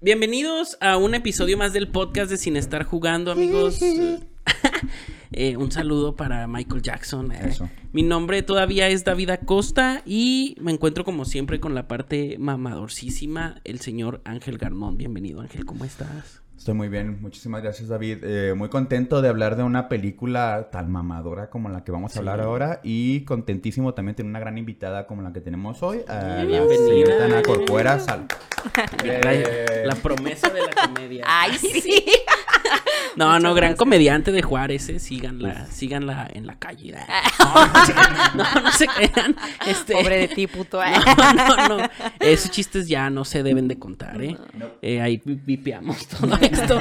Bienvenidos a un episodio más del podcast de Sin Estar Jugando, amigos. Eh, un saludo para Michael Jackson. Eh, Eso. Mi nombre todavía es David Acosta y me encuentro como siempre con la parte mamadorcísima, el señor Ángel Garmón. Bienvenido, Ángel, ¿cómo estás? Estoy muy bien, muchísimas gracias David. Eh, muy contento de hablar de una película tan mamadora como la que vamos a Sí. hablar ahora y contentísimo también tener una gran invitada como la que tenemos hoy, a la Bienvenida. señorita Ana Corcuera. Sal. La, Eh, la promesa de la comedia. Ay, sí. No, no, gran gracias. comediante de Juárez, eh. Síganla, síganla en la calle. No, no, se crean, no, no se crean. Este, Pobre de ti, puto. ¿eh? No, no, no. Esos chistes ya no se deben de contar, ¿eh? Eh, ahí pipeamos todo esto.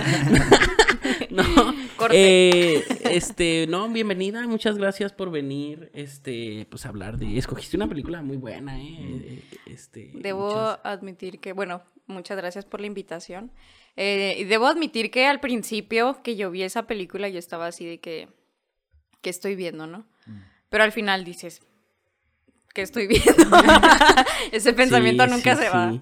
no. Eh, este, no, bienvenida, muchas gracias por venir, este, pues hablar de, escogiste una película muy buena, ¿eh? Eh, Este, Debo muchas- admitir que, bueno, muchas gracias por la invitación. Eh, debo admitir que al principio que yo vi esa película yo estaba así de que, ¿qué estoy viendo, no? Pero al final dices, ¿qué estoy viendo? Ese pensamiento Sí, nunca sí, se va.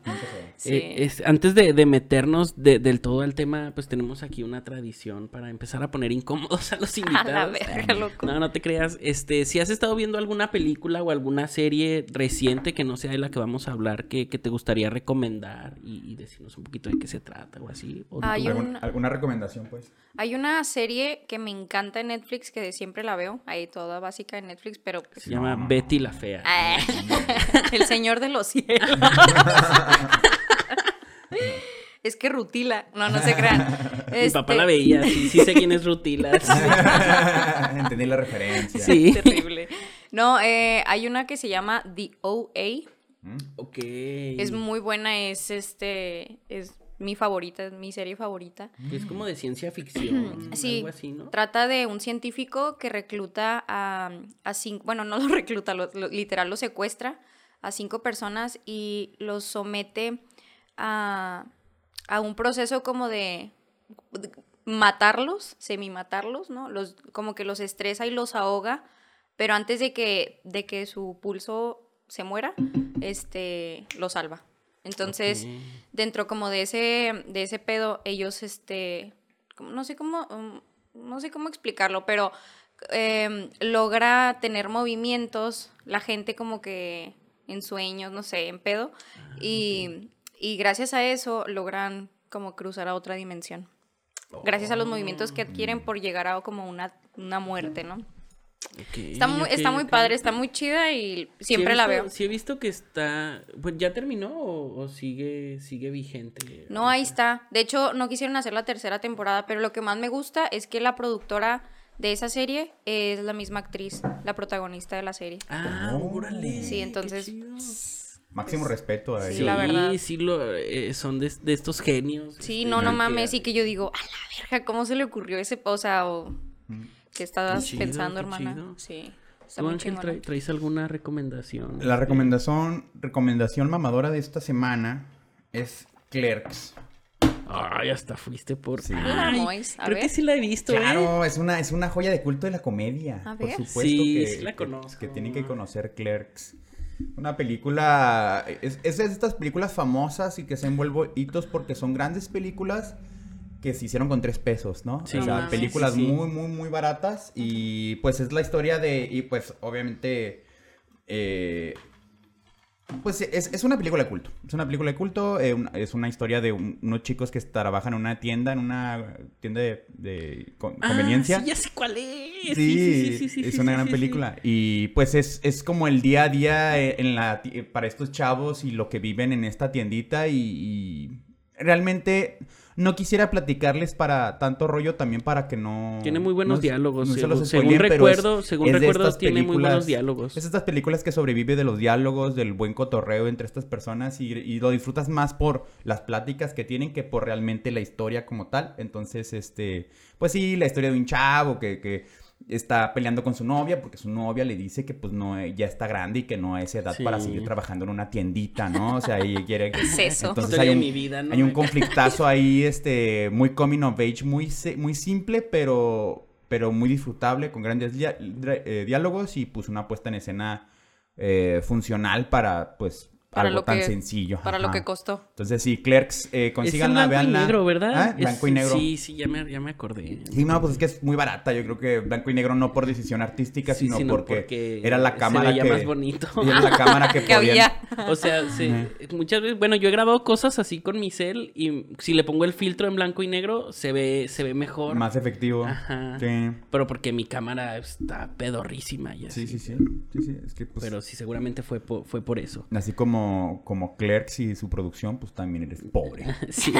Eh, es- antes de, de meternos de- del todo al tema, pues tenemos aquí una tradición para empezar a poner incómodos a los A invitados. la verga, loco. No, no te creas. Este, si has estado viendo alguna película o alguna serie reciente que no sea de la que vamos a hablar, que, que te gustaría recomendar y, y decirnos un poquito de qué se trata o así. o Hay tú- un- ¿algún- ¿Alguna recomendación pues? Hay una serie que me encanta en Netflix, que siempre la veo, ahí toda básica en Netflix, pero... pues, Se llama No. Betty la Fea. Ah, el señor de los cielos. es que Rutila, no, no se crean. Mi papá Este, la veía, sí, sí sé quién es Rutila. Entendí la referencia. Sí. Terrible. No, eh, hay una que se llama The OA. ¿Mm? ok. Es muy buena, es este, es mi favorita, es mi serie favorita. Es como de ciencia ficción. Sí, Algo así, ¿no? trata de un científico que recluta a, a cinco, bueno, no lo recluta, lo- lo- literal lo secuestra a cinco personas y los somete a, a un proceso como de de matarlos, semi-matarlos, ¿no? Los, como que los estresa y los ahoga, pero antes de que, de que su pulso se muera, este, lo salva. Entonces, dentro como de ese, de ese pedo, ellos, este, no sé cómo, um, no sé cómo explicarlo, pero em, logra tener movimientos, la gente como que en sueños, no sé, en pedo, y, y gracias a eso logran como cruzar a otra dimensión. Gracias a los movimientos que adquieren por llegar a como una, una muerte, ¿no? Está muy, está muy padre, está muy chida y Sí siempre la veo. Sí he visto que está... Pues ya terminó o, o sigue, sigue vigente. No, ahí está. De hecho, no quisieron hacer la tercera temporada, pero lo que más me gusta es que la productora de esa serie es la misma actriz, la protagonista de la serie. Ah, Oh. órale. Sí, entonces. Máximo respeto a Sí, Sí, ellos. la verdad. sí, lo, eh, son de, de estos genios. Sí, este, no, no que- mames, y que yo digo, a la verga, ¿cómo se le ocurrió ese, o sea, o Mm. Qué estabas Qué chido, pensando, qué hermana? chido. Sí, está ¿Tú, muy Ángel, chingona. trae- traes alguna recomendación? La recomendación, recomendación mamadora de esta semana es Clerks. Ay, hasta fuiste por... Sí. Ay, Mois, a creo que sí la he visto, ¿eh? Claro, es una, es una joya de culto de la comedia. A Por ver. supuesto Sí, que, sí la que- conozco. que tienen que conocer Clerks. Una película. Es, es de estas películas famosas y que se han vuelto hitos porque son grandes películas que se hicieron con tres pesos, ¿no? Sí. o sea, películas Sí, sí. muy, muy, muy baratas. Y pues es la historia de. Y pues obviamente. eh, pues es, es una película de culto. Es una película de culto. eh, un- es una historia de un- unos chicos que trabajan en una tienda, en una tienda de, de con- Ah, conveniencia. sí, ya sé cuál es. Sí, sí, es sí, una sí, gran película. Y pues es, es como el día a día eh, en la, para estos chavos y lo que viven en esta tiendita y, y realmente no quisiera platicarles para tanto rollo también para que no... Tiene muy buenos no- diálogos, no se según- los según spoileen, pero es- recuerdo- según es recuerdo, tiene muy buenos diálogos. Es estas películas que sobrevive de los diálogos, del buen cotorreo entre estas personas y, y lo disfrutas más por las pláticas que tienen que por realmente la historia como tal. Entonces, este, pues sí, la historia de un chavo que, que está peleando con su novia porque su novia le dice que pues no eh, ya está grande y que no es edad para seguir trabajando en una tiendita, ¿no? O sea, ella quiere ¿Qué es eso? Entonces hay de un, mi vida, ¿no? hay un conflictazo ahí este muy coming of age, muy muy simple, pero pero muy disfrutable con grandes eh, diálogos y pues una puesta en escena eh, funcional para pues Para algo lo tan que- sencillo. Para lo que costó. Entonces sí, Clerks, eh, Es en consíganla, blanco y veanla. negro, ¿verdad? Ah, Es- Blanco y negro. Sí, sí, ya me, ya me acordé. Sí, no, pues es que es muy barata. Yo creo que blanco y negro no por decisión artística, Sí, sino, sino porque, porque era la se cámara veía que más bonito. Era la cámara que, Que podían- había. O sea, sí, muchas veces, bueno, yo he grabado cosas así con mi cel y si le pongo el filtro en blanco y negro se ve, se ve mejor. más efectivo. Ajá. Sí. Pero porque mi cámara está pedorrísima y así. Sí, sí, sí. Sí, sí, es que pues Pero sí, seguramente fue por, fue por eso. así como como Clerks y su producción, pues también eres pobre. Sí.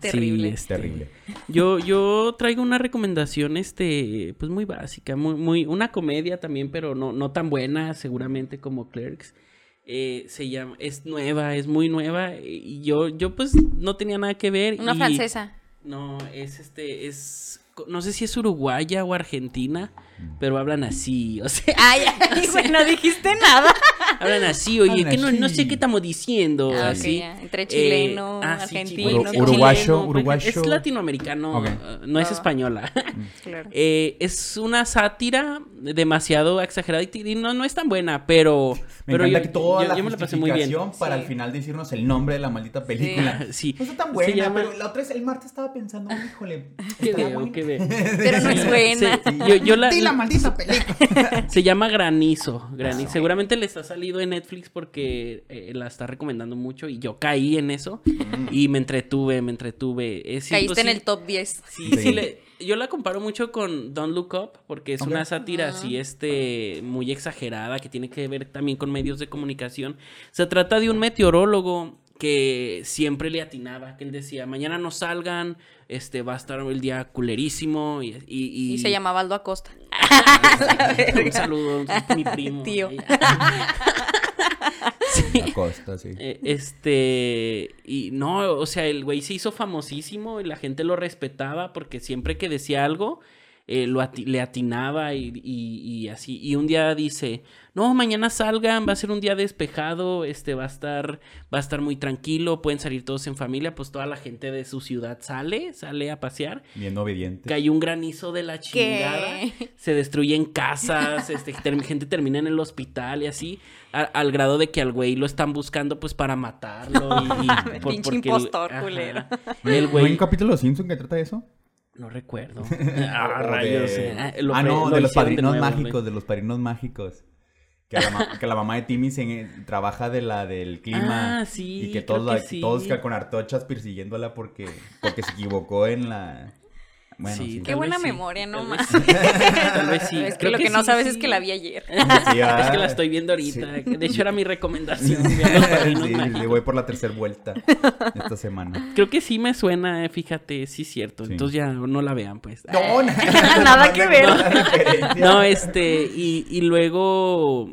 Terrible. Sí, este, Terrible. Yo, yo traigo una recomendación, este, pues muy básica, muy, muy, una comedia también, pero no, no tan buena, seguramente como Clerks. Eh, se llama, es nueva, es muy nueva. Y yo, yo pues no tenía nada que ver. Una y- francesa. No, es este, es, no sé si es uruguaya o argentina, pero hablan así, o sea, Ay, ay, no dijiste nada. hablan así, oye, Hablan que no, no sé qué estamos diciendo, Ah, así. Entre chileno, ah, sí, argentino, chileno, Uru- uruguayo, chileno, uruguayo. Es latinoamericano, eh, no es Ah. española. Claro. Eh, es una sátira demasiado exagerada y, no, no es tan buena, pero, Me pero encanta yo, que toda yo- la yo me la pasé muy bien. justificación para Sí. al final decirnos el nombre de la maldita película. Sí. No está tan buena, llama- pero la otra vez, el martes estaba pensando, híjole, ¿Qué veo? ¿Qué veo? Pero no es buena. Sí, yo, yo la, la maldita película. Se llama Granizo. Granizo. Seguramente les ha salido en Netflix porque eh, la está recomendando mucho y yo caí en eso y me entretuve, me entretuve. Es Caíste en el top 10. Sí, Sí. sí, le- yo la comparo mucho con Don't Look Up porque es una sátira así, este, muy exagerada que tiene que ver también con medios de comunicación. Se trata de un meteorólogo que siempre le atinaba, que él decía, mañana no salgan, este, va a estar el día culerísimo y... y- Y se llamaba Aldo Acosta. un saludo, mi primo. Tío. Sí. Acosta, sí. Eh, Este, y no, o sea, el güey se hizo famosísimo y la gente lo respetaba porque siempre que decía algo, eh, lo ati- le atinaba y, y- y así. Y un día dice, no, mañana salgan, va a ser un día despejado, este, va a estar, va a estar muy tranquilo, pueden salir todos en familia, pues toda la gente de su ciudad sale, sale a pasear. Bien obediente. Cayó un granizo de la chingada. Se destruyen casas, este, ter- gente termina en el hospital y así. a- al grado de que al güey lo están buscando pues para matarlo. Y, y Pinche porque el- impostor, ajá. culero. El ¿No hay güey. un capítulo de Los Simpsons que trata de eso? No recuerdo. Ah, rayos. eh. Ah, lo ah, no, lo de los padrinos nuevo, mágicos, de los padrinos mágicos. Que la, que la mamá de Timmy se, trabaja de la del clima. Ah, sí, Y que todos, la- que sí. todos con artochas persiguiéndola porque, porque se equivocó en la... Bueno, Sí, sí. Qué buena sí, memoria, no tal más. vez Tal vez sí. Es que Creo lo que, no sí, sabes sí. es que la vi ayer. Sí, Es que ah, la estoy viendo ahorita. sí. De hecho, era mi recomendación. sí, voy por la tercera vuelta esta semana. Creo que sí me suena, eh, fíjate, sí es cierto. Sí. Entonces ya no la vean, pues. No, Nada que ver. No, este, y, y luego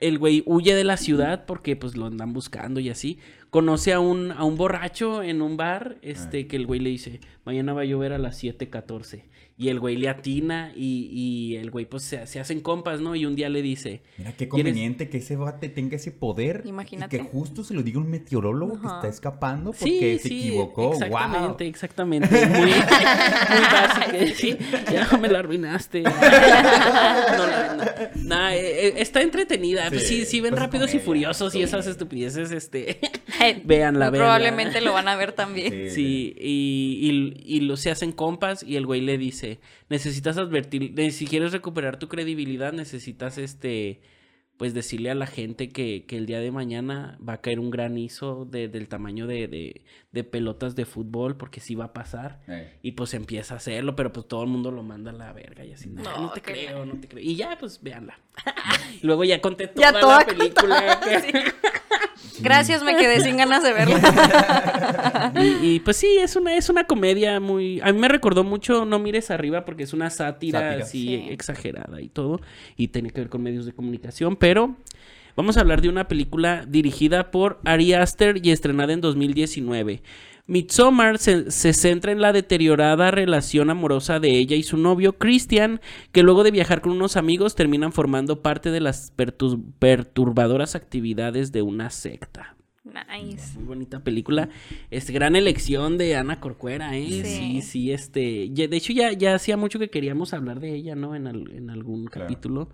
el güey huye de la ciudad porque pues lo andan buscando y así. Conoce a un, a un borracho en un bar, este, que el güey le dice, mañana va a llover a las 7.14. Y el güey le atina y, y el güey pues se, se hacen compas, ¿no? Y un día le dice, Mira qué ¿Quieres- conveniente que ese bate tenga ese poder. Imagínate. Y que justo se lo diga un meteorólogo que está esescapando Sí, porque se sí, equivocó. Exactamente, Wow. exactamente. Muy, muy básica. Sí, ya me la arruinaste. No, no, no. Nah, eh, eh, está entretenida. Pues sí, Sí, ven pues es rápidos y furiosos y esas estupideces, este. Véanla, véanla. Probablemente lo van a ver también. Sí, y, y, y lo, se hacen compas y el güey le dice, necesitas advertir, si quieres recuperar tu credibilidad, necesitas este, pues decirle a la gente que, que el día de mañana va a caer un granizo de, del tamaño de, de, de pelotas de fútbol, porque sí va a pasar. Eh. Y pues empieza a hacerlo, pero pues todo el mundo lo manda a la verga y así, no, No, no te creo, no te creo. Y ya, pues véanla. y luego ya conté Ya toda toda la película. Gracias, me quedé sin ganas de verla. Y, y, pues sí, es una, es una comedia muy... A mí me recordó mucho No mires arriba porque es una sátira Sátira. así Sí. exagerada y todo. Y tiene que ver con medios de comunicación. Pero vamos a hablar de una película dirigida por Ari Aster y estrenada en 2019. Midsommar se, se centra en la deteriorada relación amorosa de ella y su novio Christian, que luego de viajar con unos amigos terminan formando parte de las pertur- perturbadoras actividades de una secta. Nice. Muy bonita película. Este, gran elección de Ana Corcuera, ¿eh? Sí, Sí. sí, este. ya- de hecho, ya, ya hacía mucho que queríamos hablar de ella, ¿no? En, al- en algún Claro. capítulo.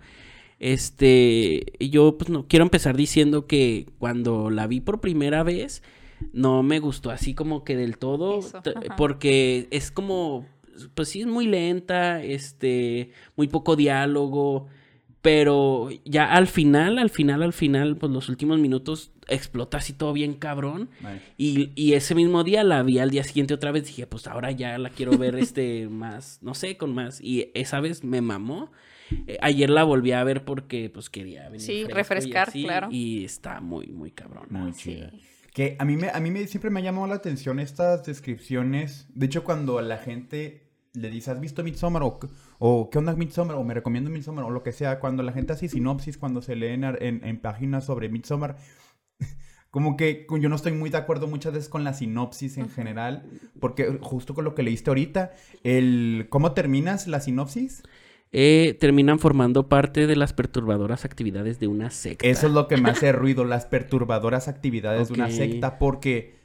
Este, yo pues no quiero empezar diciendo que cuando la vi por primera vez no me gustó así como que del todo Eso, porque es como pues sí es muy lenta, este, muy poco diálogo, pero ya al final, al final, al final, pues los últimos minutos explota así todo bien cabrón. Y, y ese mismo día la vi al día siguiente otra vez. Dije, pues ahora ya la quiero ver este más, no sé, con más. Y esa vez me mamó. Eh, ayer la volví a ver porque pues quería venir Sí, y refrescar, así, claro. Y está muy, muy cabrón. Muy Sí. Que a mí, me, a mí me, siempre me ha llamado la atención estas descripciones. De hecho, cuando la gente le dice, ¿has visto Midsommar? O, o ¿qué onda Midsommar? O me recomiendo Midsommar, o lo que sea. Cuando la gente hace sinopsis, cuando se leen en, en páginas sobre Midsommar, como que yo no estoy muy de acuerdo muchas veces con la sinopsis en general. Porque justo con lo que leíste ahorita, el ¿cómo terminas la sinopsis? Eh, terminan formando parte de las perturbadoras actividades de una secta. Eso es lo que me hace ruido, las perturbadoras actividades de una secta, porque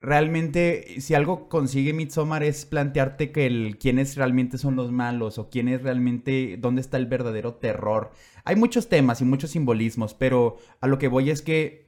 realmente si algo consigue Midsommar es plantearte que el quiénes realmente son los malos o quién es realmente dónde está el verdadero terror. Hay muchos temas y muchos simbolismos, pero a lo que voy es que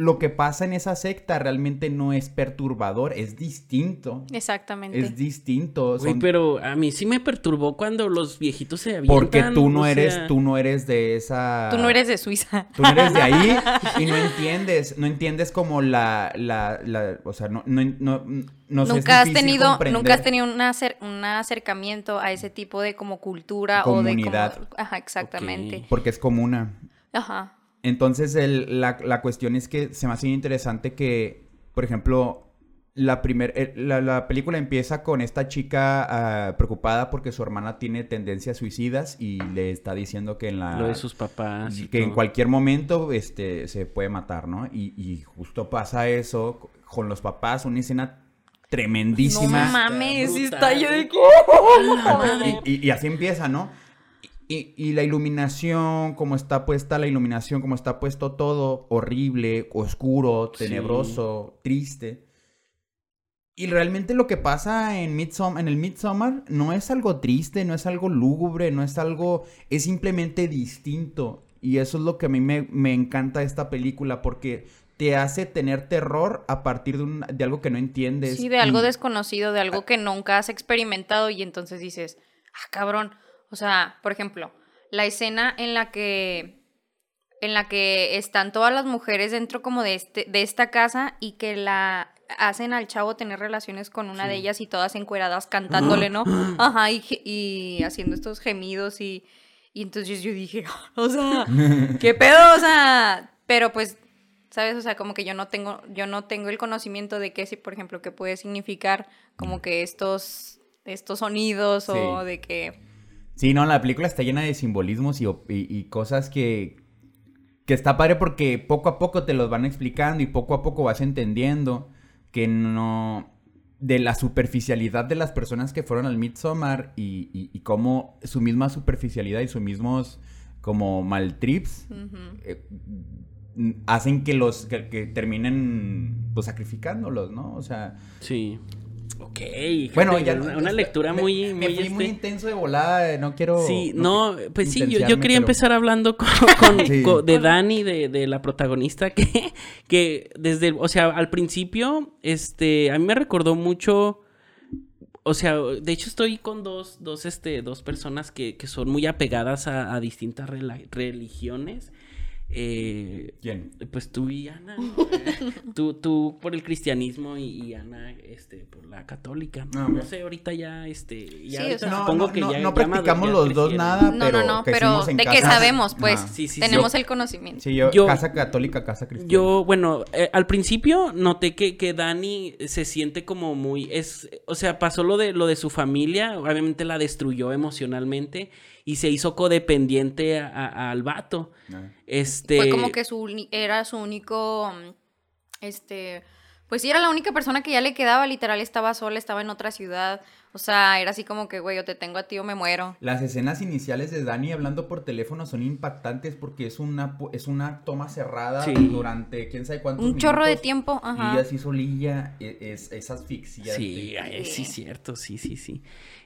lo que pasa en esa secta realmente no es perturbador, es distinto. Exactamente. Es distinto. Son- pero a mí sí me perturbó cuando los viejitos se avientan. porque tú no eres, sea, tú no eres de esa. Tú no eres de Suiza. Tú no eres de ahí y no entiendes, no entiendes como la, la, la o sea, no, no, no, no sé, es nunca has tenido, comprender. nunca has tenido un, acer- un acercamiento a ese tipo de como cultura o de Comunidad. como. Ajá, exactamente. Porque es comuna. Ajá. Entonces, el- la, la cuestión es que se me hace interesante que, por ejemplo, la, primer, eh, la, la película empieza con esta chica ah, preocupada porque su hermana tiene tendencias suicidas y le está diciendo que en la... Lo de sus papás. y que en cualquier momento este, se puede matar, ¿no? Y, y justo pasa eso con los papás, una escena No tremendísima. mames, sí brutal. está yo de y así empieza, ¿no? Y, y la iluminación, como está puesta la iluminación, como está puesto todo, horrible, oscuro, Sí. tenebroso, triste. Y realmente lo que pasa en, Midsom- en el Midsommar no es algo triste, no es algo lúgubre, no es algo... Es simplemente distinto. Y eso es lo que a mí me, me encanta esta película, porque te hace tener terror a partir de, un- de algo que no entiendes. Sí, de algo y- desconocido, de algo que nunca has experimentado y entonces dices, ah, cabrón. O sea, por ejemplo, la escena en la que en la que están todas las mujeres dentro como de este de esta casa y que la hacen al chavo tener relaciones con una de ellas y todas encueradas cantándole, ¿no? Ajá, y, haciendo estos gemidos y y entonces yo dije, o sea, ¿qué pedo? O sea, pero pues ¿sabes? O sea, como que yo no tengo, yo no tengo el conocimiento de qué, si, por ejemplo, qué puede significar como que estos, estos sonidos o de que... Sí, no, la película está llena de simbolismos y, op- y- y cosas que, que está padre porque poco a poco te los van explicando y poco a poco vas entendiendo que no... de la superficialidad de las personas que fueron al Midsommar y, y, y cómo su misma superficialidad y sus mismos como maltrips eh, hacen que los que, que terminen pues sacrificándolos, ¿no? O sea, Sí. Ok. bueno, ya Una, una lectura me- muy. me, muy, fui muy este, intenso de volada, no quiero Sí, no, pues sí, yo, quería pero- empezar hablando con, con- Sí. con- de Dani, de, de la protagonista, que, que desde, o sea, al principio, este, a mí me recordó mucho, o sea, de hecho estoy con dos, dos, este, dos personas que, que son muy apegadas a, a distintas religiones. Eh, ¿Quién? pues tú y Ana, ¿no? tú, tú por el cristianismo y, y Ana, este, por la católica. Ah, No sé, ahorita ya, este, ya Sí, o ahorita sea- No, supongo no, que no, ya no practicamos ya los dos nada, No, pero no, no, pero crecimos en de que casa- sabemos, pues, sí, sí. tenemos Yo- el conocimiento. Sí, yo, Yo- casa católica, casa cristiana. Yo, bueno, eh, al principio noté que, que Dani se siente como muy, es, o sea, pasó lo de lo de su familia, obviamente la destruyó emocionalmente y se hizo codependiente a- a- al vato. Ah. Este, Fue como que su era su único, mm, este, Pues sí, era la única persona que ya le quedaba, literal, estaba sola, estaba en otra ciudad. O sea, era así como que, güey, yo te tengo a ti o me muero. Las escenas iniciales de Dani hablando por teléfono son impactantes porque es una, es una toma cerrada Sí. durante quién sabe cuántos Un chorro de tiempo, Y ajá. ella así solilla e- es, es asfixia. Sí, sí, Sí. cierto, sí, sí, sí.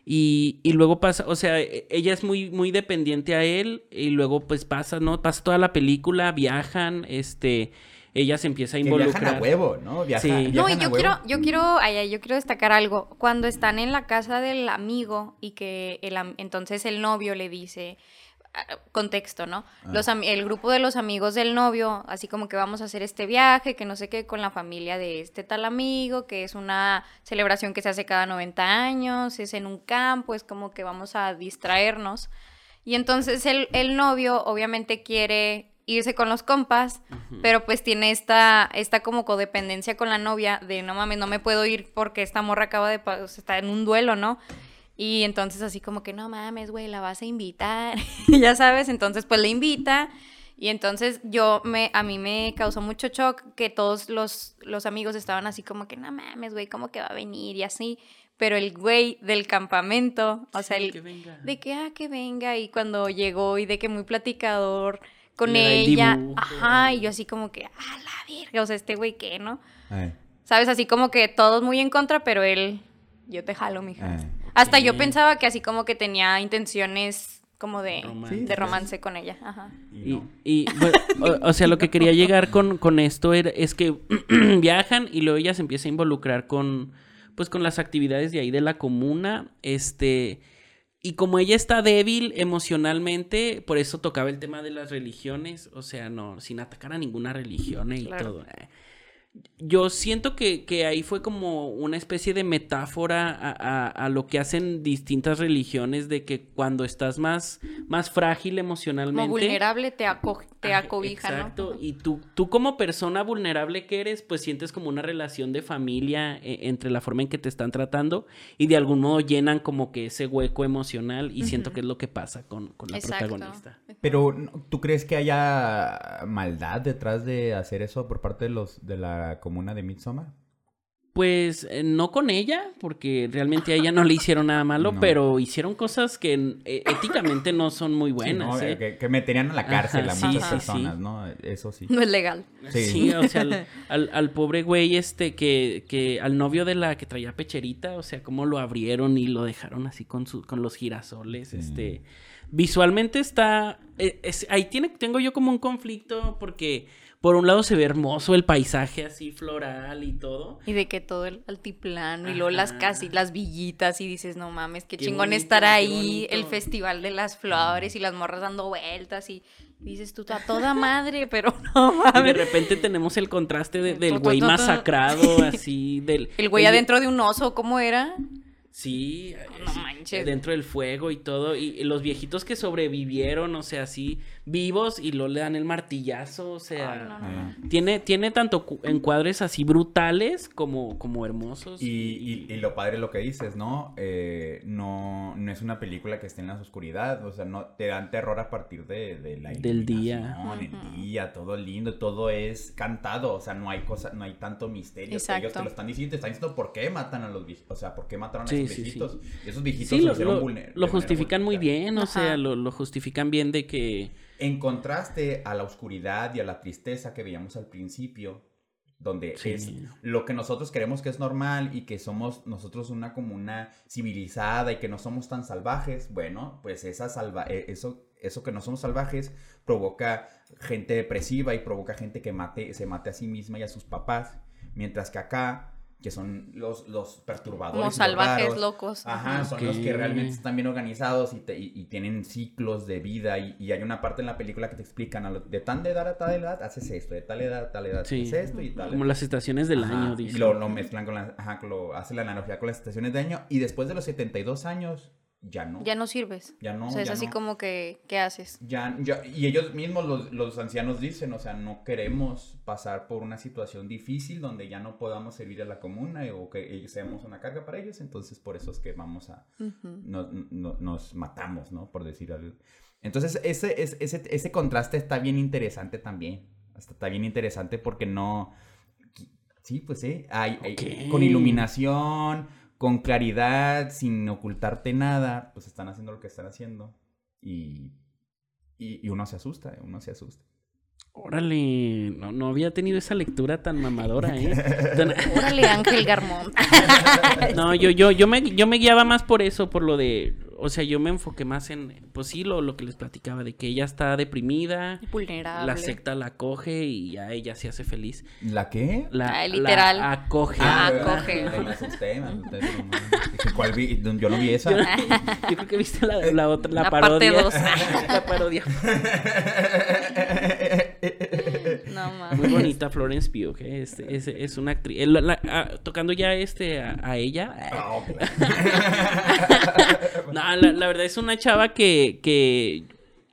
Y, y luego pasa, o sea, e- ella es muy, muy dependiente a él y luego pues pasa, ¿no? Pasa toda la película, viajan, este, ella se empieza a Que involucrar. viajan a huevo, ¿no? Viaja- Sí. No, y a yo huevo. quiero, yo quiero, ay, ay, yo quiero destacar algo. Cuando están en la casa del amigo y que el, am- entonces el novio le dice, contexto, ¿no? Ah. Los el grupo de los amigos del novio, así como que vamos a hacer este viaje, que no sé qué, con la familia de este tal amigo, que es una celebración que se hace cada 90 años, es en un campo, es como que vamos a distraernos. Y entonces el, el novio obviamente quiere irse con los compas, pero pues tiene esta, esta como codependencia con la novia de no mames, no me puedo ir porque esta morra acaba de, o sea, está en un duelo, ¿no? Y entonces así como que no mames, güey, la vas a invitar, ya sabes, entonces pues le invita y entonces yo me, a mí me causó mucho shock que todos los, los amigos estaban así como que no mames, güey, ¿cómo que va a venir? Y así, pero el güey del campamento, o sea, el, que venga. de que, ah, que venga, y cuando llegó y de que muy platicador con el ella, dibujo. ajá, y yo así como que, ah, la verga, o sea, este güey, ¿qué, no? Ay, ¿Sabes? Así como que todos muy en contra, pero él, yo te jalo, mija. ay. Hasta yo pensaba que así como que tenía intenciones como de Romance. de romance con ella, ajá. Y Y, no. y, bueno, o, o sea, lo que quería llegar con, con esto era, es que viajan y luego ella se empieza a involucrar con, pues, con las actividades de ahí de la comuna, este, y como ella está débil emocionalmente, por eso tocaba el tema de las religiones, o sea, no, sin atacar a ninguna religión y Claro. todo. Yo siento que, que ahí fue como una especie de metáfora a, a- a lo que hacen distintas religiones de que cuando estás más, más frágil emocionalmente. Como vulnerable te, aco- te acobija, Exacto. ¿no? Y tú, tú como persona vulnerable que eres, pues sientes como una relación de familia eh, entre la forma en que te están tratando y de algún modo llenan como que ese hueco emocional y siento que es lo que pasa con, con la Exacto. protagonista. Pero, ¿no- ¿tú crees que haya maldad detrás de hacer eso por parte de los de la comuna de Midsommar? Pues eh, no con ella, porque realmente a ella no le hicieron nada malo, No. pero hicieron cosas que eh, éticamente no son muy buenas. Sí, ¿no? ¿eh? que, que meterían a la cárcel Ajá, a sí, muchas sí, personas, sí. ¿no? Eso sí. No es legal. Sí, Sí. o sea, al, al- al pobre güey este que, que al novio de la que traía pecherita, o sea, cómo lo abrieron y lo dejaron así con su, con los girasoles, Sí. este, visualmente está, eh, es- ahí tiene, tengo yo como un conflicto porque por un lado se ve hermoso el paisaje así floral y todo, Y de que todo el altiplano y luego las casi las villitas y dices, no mames, qué, Qué chingón bonito, estar ahí, el festival de las flores y las morras dando vueltas y dices tú, a toda madre, pero no y de mames. repente tenemos el contraste de- del güey masacrado, así, del... El güey adentro de un oso, ¿cómo era? Sí, No manches. dentro del fuego y todo. Y, y los viejitos que sobrevivieron, o sea, así vivos y luego le dan el martillazo, o sea. Ay, no, no. Tiene, tiene tanto cu- encuadres así brutales como, como hermosos. Y, y- y lo padre es lo que dices, ¿no? Eh, no, no es una película que esté en la oscuridad, o sea, no te dan terror a partir de, de la Del día. el día, todo lindo, todo es cantado, o sea, no hay cosa, no hay tanto misterio. Ellos te lo están diciendo, te están diciendo por qué matan a los viejitos, o sea, por qué mataron a Sí, esos sí, sí. viejitos. Y esos viejitos Sí, se lo, hicieron lo- lo justifican muy bien, o Ajá. sea, lo, lo justifican bien de que... En contraste a la oscuridad y a la tristeza que veíamos al principio, donde Sí. es lo que nosotros creemos que es normal y que somos nosotros una comuna civilizada y que no somos tan salvajes, bueno, pues esa salva eh, eso eso que no somos salvajes provoca gente depresiva y provoca gente que mate se mate a sí misma y a sus papás, mientras que acá que son los, los perturbadores. Como y los salvajes, raros, locos. Ajá, son los que realmente están bien organizados y, te- y- y tienen ciclos de vida. Y, y hay una parte en la película que te explican, a lo- de tan de edad a tal edad haces esto, de tal edad a tal edad Sí. haces esto y tal. Como las estaciones del Ajá, año, Y dice. lo, lo mezclan con la, ajá, lo, hace la analogía con las estaciones de año. Y después de los 72 años, ya no. Ya no sirves. Ya no, o sea, es así no. como que, ¿qué haces? Ya, ya- y ellos mismos, los, los ancianos dicen, o sea, no queremos pasar por una situación difícil donde ya no podamos servir a la comuna o que ellos seamos una carga para ellos, entonces por eso es que vamos a, nos, no- nos matamos, ¿no? Por decir algo. Entonces, ese, ese, ese, ese contraste está bien interesante también. Hasta está bien interesante porque no... Sí, pues sí. Hay, hay- Ok. con iluminación, con claridad, sin ocultarte nada, pues están haciendo lo que están haciendo. Y, y, y uno se asusta, uno se asusta. Órale, no, no había tenido esa lectura tan mamadora, ¿eh? Tan- Órale, Ángel Garmón. No, yo, yo, yo me, yo me guiaba más por eso, por lo de, o sea, yo me enfoqué más en, pues sí, lo, lo que les platicaba, de que ella está deprimida, Vulnerable. la secta la acoge y ya ella se hace feliz. ¿La qué? La, Ah, literal. la acoge. Ah, ¿verdad? acoge. ¿cuál vi? Yo no vi esa. Yo, yo creo que viste la, la otra, la, La parte parodia. dos. la parodia. Muy bonita Florence Pugh, ¿eh? Este, es, es una actriz. el- la- ah, tocando ya este a, a ella. Ah. No, la, la verdad es una chava que, que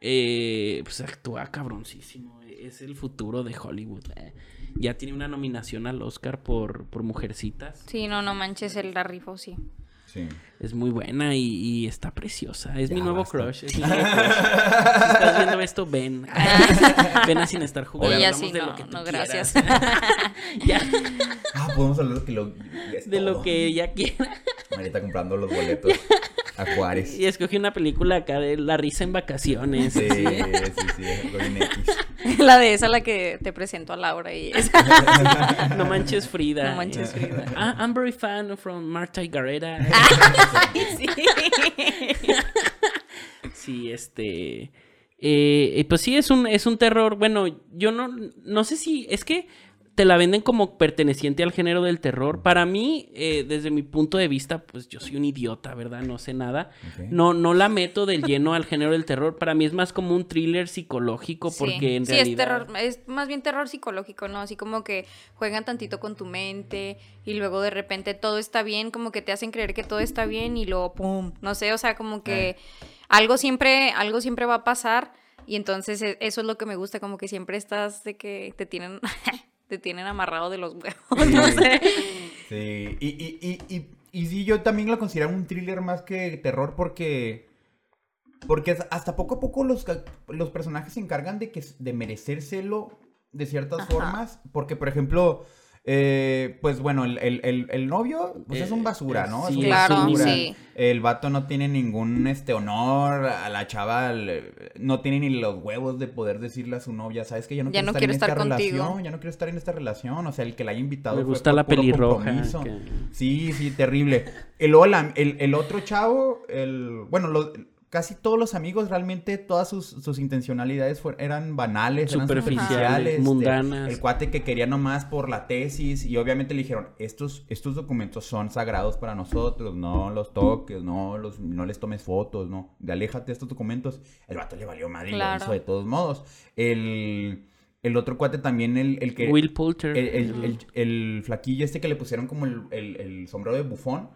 eh, pues actúa cabroncísimo. Es el futuro de Hollywood. eh. Ya tiene una nominación al Oscar por, por Mujercitas. Sí, no, no manches el la rifo, sí. Sí. Es muy buena y, y está preciosa. Es mi Ya nuevo basta. crush. Es mi nuevo crush. Si estás viendo esto, ven. ven a sin estar jugando. Sí, de no, lo que tú no, gracias. Ya, Ah, podemos hablar de que lo. de lo que ella quiera. Ahorita comprando los boletos a Juárez. Y escogí una película acá de La risa en vacaciones. Sí, sí, sí, algo bien X. La de esa, la que te presento a Laura y esa. No manches Frida. No manches Frida. Ah, I'm very fan from Marta y Garrera. Ay, sí. Sí, este. eh, eh, pues sí, es un, es un terror. Bueno, yo no, no sé si. Es que te la venden como perteneciente al género del terror. Para mí, eh, desde mi punto de vista, pues yo soy un idiota, ¿verdad? No sé nada. No, no la meto del lleno al género del terror. Para mí es más como un thriller psicológico. Porque en sí, realidad. es terror, es más bien terror psicológico, ¿no? Así como que juegan tantito con tu mente y luego de repente todo está bien, como que te hacen creer que todo está bien y luego pum, no sé, o sea, como que algo siempre, algo siempre va a pasar y entonces e- eso es lo que me gusta, como que siempre estás de que te tienen, te tienen amarrado de los huevos, no sé. Sí, y, y, y, y, y sí, yo también lo considero un thriller más que terror porque... Porque hasta poco a poco los, los personajes se encargan de, que, de merecérselo de ciertas Ajá. formas. Porque, por ejemplo, eh, pues bueno, el, el, el, el novio pues es un Eh, basura, ¿no? Es sí, un Claro, basura. sí. El vato no tiene ningún este honor, a la chava no tiene ni los huevos de poder decirle a su novia, ¿sabes que Ya no Ya quiero no estar quiero en esta contigo". relación, ya no quiero estar en esta relación, o sea, el que la haya invitado Me fue gusta por la pelirroja. que- Sí, sí, terrible. La- el, el otro chavo, el, bueno, lo- casi todos los amigos, realmente todas sus, sus intencionalidades fue- eran banales, eran Superficiales, este, mundanas. El cuate que quería nomás por la tesis y obviamente le dijeron, estos, estos documentos son sagrados para nosotros, no los toques, no, los, no les tomes fotos, no, de aléjate de estos documentos. El vato le valió madre y lo Claro. hizo de todos modos. El, el otro cuate también, el, el que... Will Poulter. El, el- el- el flaquillo este que le pusieron como el, el- el sombrero de bufón.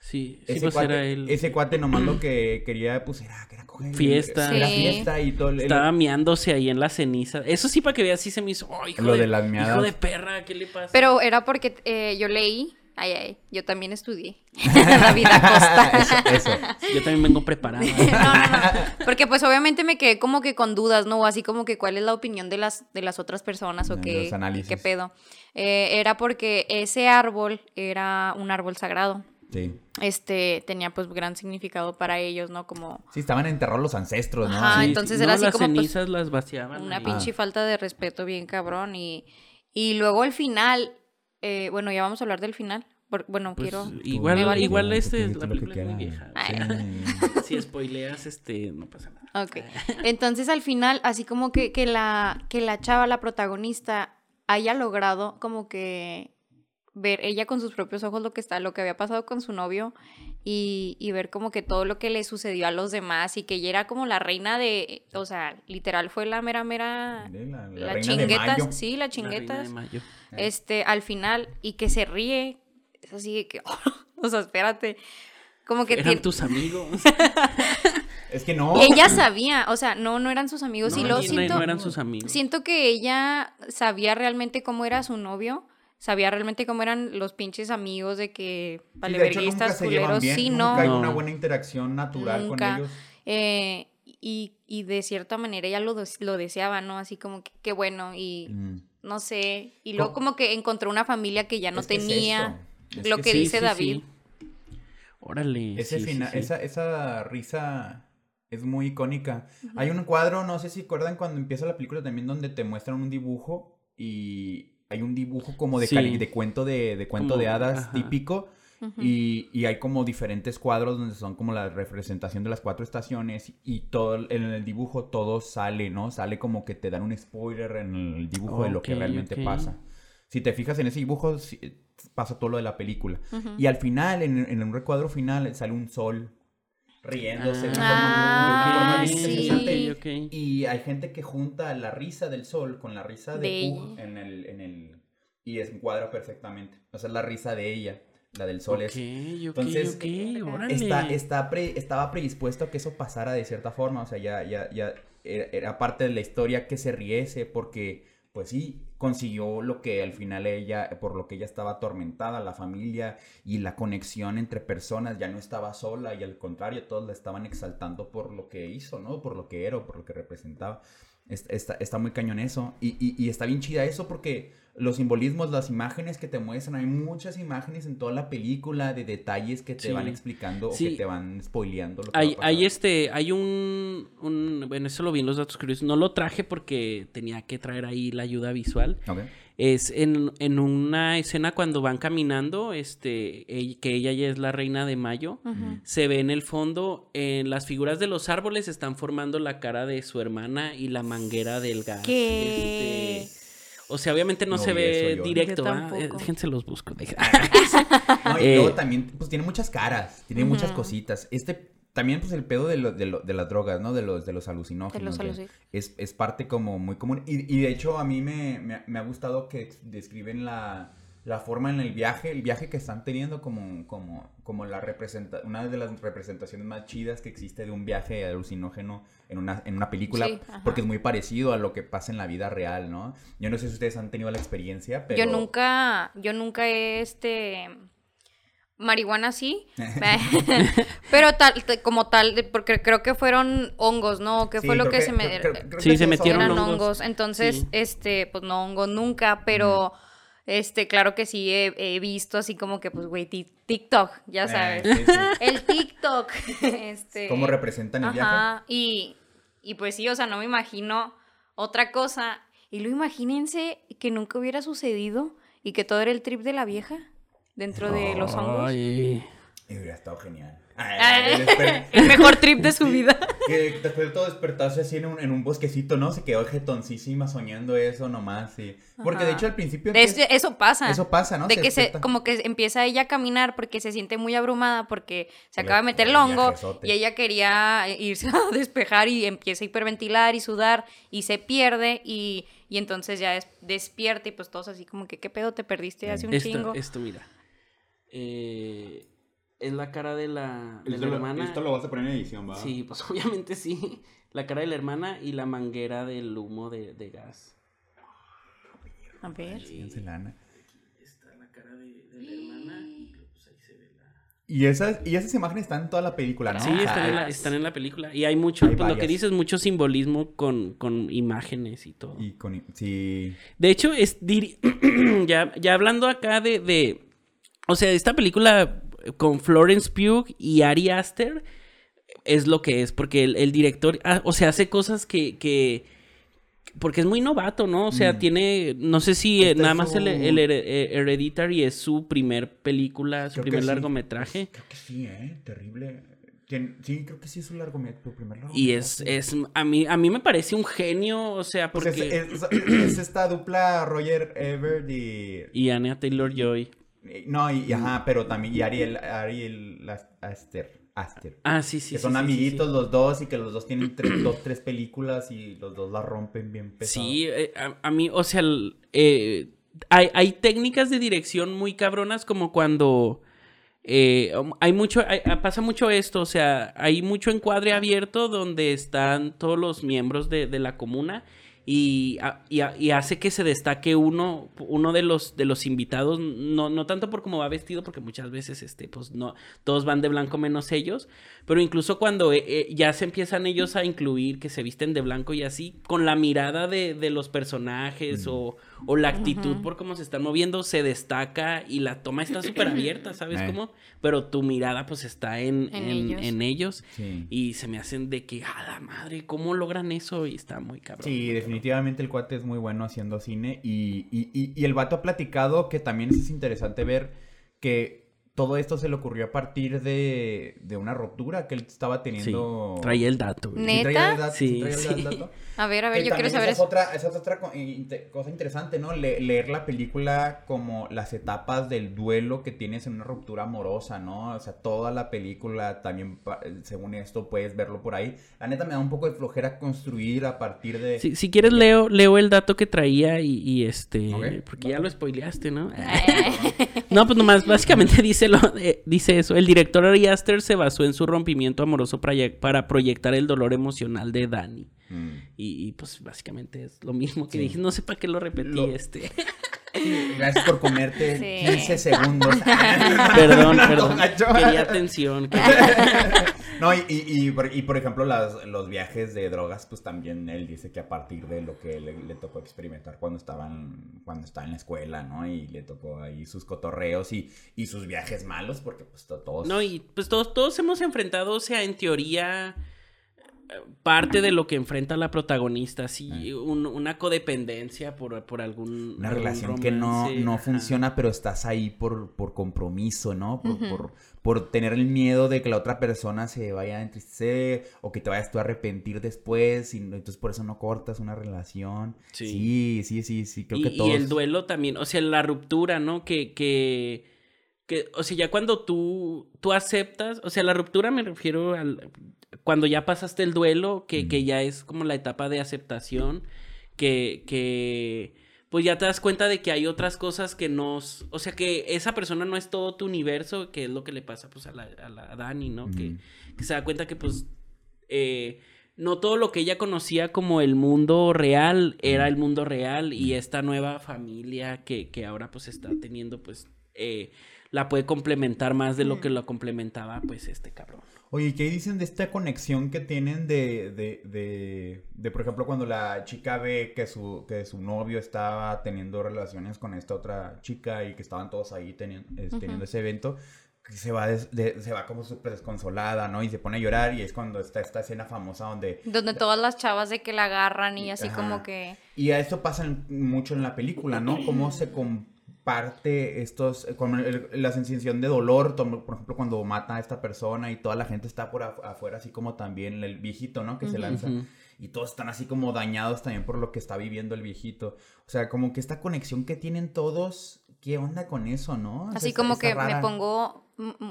Sí, sí, Ese, pues cuate, era ese cuate nomás lo que quería, pues era, que era coger. Fiesta. Era Sí. fiesta y todo. el- Estaba miándose ahí en la ceniza. Eso sí, para que veas, sí se me hizo. Oh, hijo Lo de, de las miadas. Hijo de perra, ¿qué le pasa? Pero era porque eh, yo leí, ay, ay, yo también estudié David Acosta. Eso, eso. Yo también vengo preparado. No, no, no. Porque pues obviamente me quedé como que con dudas, ¿no? O Así como que cuál es la opinión de las, de las otras personas o qué, qué pedo. Eh, era porque ese árbol era un árbol sagrado. Sí. Este tenía pues gran significado para ellos, ¿no? Como Sí, estaban enterrados los ancestros, ¿no? Ajá, Sí, entonces No, era así las como, pues, cenizas las vaciaban. una ahí. pinche falta de respeto bien cabrón. Y, y luego al final, eh, bueno, ya vamos a hablar del final. por- bueno, Pues, quiero... igual, vale. igual este, dijiste la lo que película es muy vieja. Sí. Si spoileas, este, no pasa nada. Ok. Entonces al final, así como que, que la, que la chava, la protagonista, haya logrado como que ver ella con sus propios ojos lo que está, lo que había pasado con su novio y, y ver como que todo lo que le sucedió a los demás y que ella era como la reina de, o sea, literal fue la mera mera La, la la, reina de chinguetas, mayo. sí, la La reina chinguetas, de mayo. este, al final y que se ríe, es así que, o sea, espérate, como que Eran tiene- tus amigos. Es que no. ella sabía, o sea, no, no eran sus amigos y no, lo no, siento, no eran sus amigos. Siento que ella sabía realmente cómo era su novio, sabía realmente cómo eran los pinches amigos de que Sí, de hecho, nunca valeverguistas, se llevan culeros, bien, sí, nunca no. hay No. una buena interacción natural Nunca. con ellos. Eh, y, y de cierta manera ella lo, lo deseaba, ¿no? Así como que qué bueno y, Mm. no sé. Y luego como que encontró una familia que ya no Es que es tenía. Es lo que que, Sí, dice sí, David. sí. Órale. Ese sí, sí, fina- sí. Esa, esa risa es muy icónica. Hay un cuadro, no sé si recuerdan cuando empieza la película también donde te muestran un dibujo y hay un dibujo como de, Sí. cali- de cuento de, de cuento Como- de hadas ajá. típico y, y hay como diferentes cuadros donde son como la representación de las cuatro estaciones y todo el- en el dibujo todo sale, ¿no? Sale como que te dan un spoiler en el dibujo de lo que realmente pasa. Si te fijas en ese dibujo, pasa todo lo de la película. Y al final, en, en un recuadro final, sale un sol riéndose. de una Ah, forma- de una forma sí. bien interesante. Ok, ok. Y hay gente que junta la risa del sol con la risa de, De Pug en el, en el... Y encuadra perfectamente. O sea, es la risa de ella, la del sol es... Entonces. Está, está pre- estaba predispuesto a que eso pasara de cierta forma, o sea, ya, ya, ya era, era parte de la historia que se riese porque, pues sí, consiguió lo que al final ella, por lo que ella estaba atormentada, la familia y la conexión entre personas, ya no estaba sola y al contrario, todos la estaban exaltando por lo que hizo, ¿no? Por lo que era o por lo que representaba. Es- Está, está muy cañón eso. Y, y- y está bien chida eso porque los simbolismos, las imágenes que te muestran, hay muchas imágenes en toda la película de detalles que te Sí. van explicando Sí. o que te van spoileando lo que Hay, va hay este, hay un, un- bueno, eso lo vi en los datos curiosos. No lo traje porque tenía que traer ahí la ayuda visual. Ok. Es en, en una escena cuando van caminando, este, que ella ya es la reina de mayo. Se ve en el fondo, en las figuras de los árboles están formando la cara de su hermana y la manguera del gas. ¿Qué? Este, o sea, obviamente no, No se ve yo. directo. Yo ¿ah? Eh. Déjense los busco. deja- No, y Eh, luego también, pues tiene muchas caras, tiene muchas cositas. Este, también, pues el pedo de, lo- de, lo- de las drogas, ¿no? De los, de los alucinógenos. De los alucinógenos. Es, es parte como muy común. Y, y de hecho, a mí me, me, me ha gustado que describen la, la forma en el viaje, el viaje que están teniendo como, como, como la representa una de las representaciones más chidas que existe de un viaje alucinógeno en una, en una película, Sí, porque es muy parecido a lo que pasa en la vida real, ¿no? Yo no sé si ustedes han tenido la experiencia, pero... Yo nunca, yo nunca he este marihuana sí, pero tal, como tal, porque creo que fueron hongos, ¿no? ¿Qué Sí, fue lo que, se me creo- creo- creo Sí, que se metieron eran ¿no? hongos. hongos. Entonces, Sí. este, pues no hongos nunca, pero este, claro que sí he, he visto así como que, pues, güey, ti- TikTok, ya Eh, sabes. sí, sí. El TikTok, este. ¿Cómo representan el viaje? Ajá, y, y pues sí, o sea, no me imagino otra cosa. Y lo imagínense que nunca hubiera sucedido y que todo era el trip de la vieja dentro de los hongos. Ay. Y hubiera estado genial. El mejor trip de su vida. que después de todo despertarse así en un, en un bosquecito, ¿no? Se quedó jetoncísima soñando eso nomás, sí. Porque de hecho al principio... De empieza- hecho, eso pasa. Eso pasa, ¿no? De Se que se, como que empieza ella a caminar porque se siente muy abrumada porque se acaba de meter el hongo y ella quería irse a despejar y empieza a hiperventilar y sudar y se pierde y, y entonces ya des- despierta y pues todos así como que qué pedo te perdiste hace un Esto, chingo. esto, mira. Eh, es la cara de la, de Esto la lo- hermana. Esto lo vas a poner en edición, ¿va? Sí, pues obviamente sí. La cara de la hermana y la manguera del humo de, de gas. A ver. Fíjense, Lana. Está la cara de, de la hermana y pues ahí se ve la... Y esas, y esas imágenes están en toda la película, ¿no? Sí, están en, la, es- están en la película. Y hay mucho, Hay pues lo que dices, mucho simbolismo con, con imágenes y todo. Y con... Sí... De hecho, es diri- ya, ya hablando acá de, de- O sea, esta película con Florence Pugh y Ari Aster es lo que es, porque el, el director, ah, o sea, hace cosas que, que- Porque es muy novato, ¿no? O sea, Mm. tiene. No sé si eh, Esta nada más el, su- el eh, Hereditary es su primer película, su Creo primer sí. largometraje. Creo que sí, ¿eh? Terrible. Sí, creo que sí es un largometraje, tu primer Y largometraje. es, es. A mí, a mí me parece un genio, o sea, Pues porque. es, es- es esta dupla Roger Ebert y... Y Anya Taylor Joy. y- No, y, y ajá, pero también... Y Ariel, Ariel Las- Aster. Aster. Ah, sí, sí. que son sí, sí, sí. amiguitos los dos y que los dos tienen tres, dos, tres películas y los dos la rompen bien pesado. Sí, eh, a, a mí, o sea, el- eh, hay, hay técnicas de dirección muy cabronas como cuando eh, um, hay mucho, hay- pasa mucho esto, o sea, hay mucho encuadre abierto donde están todos los miembros de, de la comuna y, y hace que se destaque uno, uno de los, de los invitados, no, no tanto por cómo va vestido, porque muchas veces este, pues no, todos van de blanco menos ellos, pero incluso cuando eh, eh, ya se empiezan ellos a incluir que se visten de blanco y así, con la mirada de, de los personajes o, o la actitud por cómo se están moviendo, se destaca y la toma está súper abierta, ¿sabes Eh. cómo? Pero tu mirada pues está en, En en- ellos. en ellos. Sí. Y se me hacen de que, a la madre, ¿cómo logran eso? Y está muy cabrón. Sí, muy cabrón. definitivamente el cuate es muy bueno haciendo cine y, y, y- y el vato ha platicado que también es interesante ver que todo esto se le ocurrió a partir de, de una ruptura que él estaba Sí, teniendo. traía el dato. güey. Ne- Sí, traía el ¿Neta? dato, Sí, traía el sí. dato. A ver, a ver, Que yo quiero saber esa es eso. otra, esa es otra cosa interesante, ¿no? Le- leer la película como las etapas del duelo que tienes en una ruptura amorosa, ¿no? O sea, toda la película también, según esto, puedes verlo por ahí. La neta me da un poco de flojera construir a partir de... Si, si quieres, leo, leo el dato que traía y, y este. Ok, Porque ya lo spoileaste, ¿no? No, pues nomás, básicamente dice, lo, eh, dice eso. El director Ari Aster se basó en su rompimiento amoroso para, para proyectar el dolor emocional de Dani. Mm. Y, y, pues básicamente es lo mismo que Sí. dije. No sé para qué lo repetí, Lo- este. Sí, gracias por comerte Sí. 15 segundos. perdón, perdón. Quería atención. quería- No, y, y, y por, y por ejemplo, las, los viajes de drogas, pues también él dice que a partir de lo que le, le tocó experimentar cuando estaban, cuando estaba en la escuela, ¿no? Y le tocó ahí sus cotorreos y, y sus viajes malos, porque pues to- todos... No, y pues todos, todos hemos enfrentado, o sea, en teoría, parte de lo que enfrenta la protagonista, sí, un- una codependencia por, por algún. Una algún relación que no, no funciona, pero estás ahí por, por compromiso, ¿no? Por, por, por tener el miedo de que la otra persona se vaya a entristecer o que te vayas tú a arrepentir después y entonces por eso no cortas una relación. Sí. Sí, sí, sí, sí, creo y, que y todos... el duelo también, o sea, la ruptura, ¿no? Que, que, que, o sea, ya cuando tú, tú aceptas, o sea, la ruptura me refiero al, cuando ya pasaste el duelo, que, que Mm. ya es como la etapa de aceptación, que, que, pues ya te das cuenta de que hay otras cosas que nos, o sea, que esa persona no es todo tu universo, que es lo que le pasa, pues, a la, a la a Dani, ¿no? Que se da cuenta que, pues, eh, no todo lo que ella conocía como el mundo real era el mundo real y esta nueva familia que, que ahora pues está teniendo pues eh, la puede complementar más de lo que lo complementaba pues este cabrón. Oye, ¿qué dicen de esta conexión que tienen de, de, de, de, por ejemplo, cuando la chica ve que su, que su novio estaba teniendo relaciones con esta otra chica y que estaban todos ahí teniendo, es- teniendo ese evento, que se va, des- de- se va como súper desconsolada, ¿no? Y se pone a llorar y es cuando está esta escena famosa donde... Donde todas las chavas de que la agarran y así Ajá. como que... Y a esto pasa en- mucho en la película, ¿no? Cómo se comparte estos, con el- la sensación de dolor, por ejemplo, cuando mata a esta persona y toda la gente está por af- afuera, así como también el viejito, ¿no? Que se lanza. Y todos están así como dañados también por lo que está viviendo el viejito. O sea, como que esta conexión que tienen todos, ¿qué onda con eso, no? O sea, Así como está que me pongo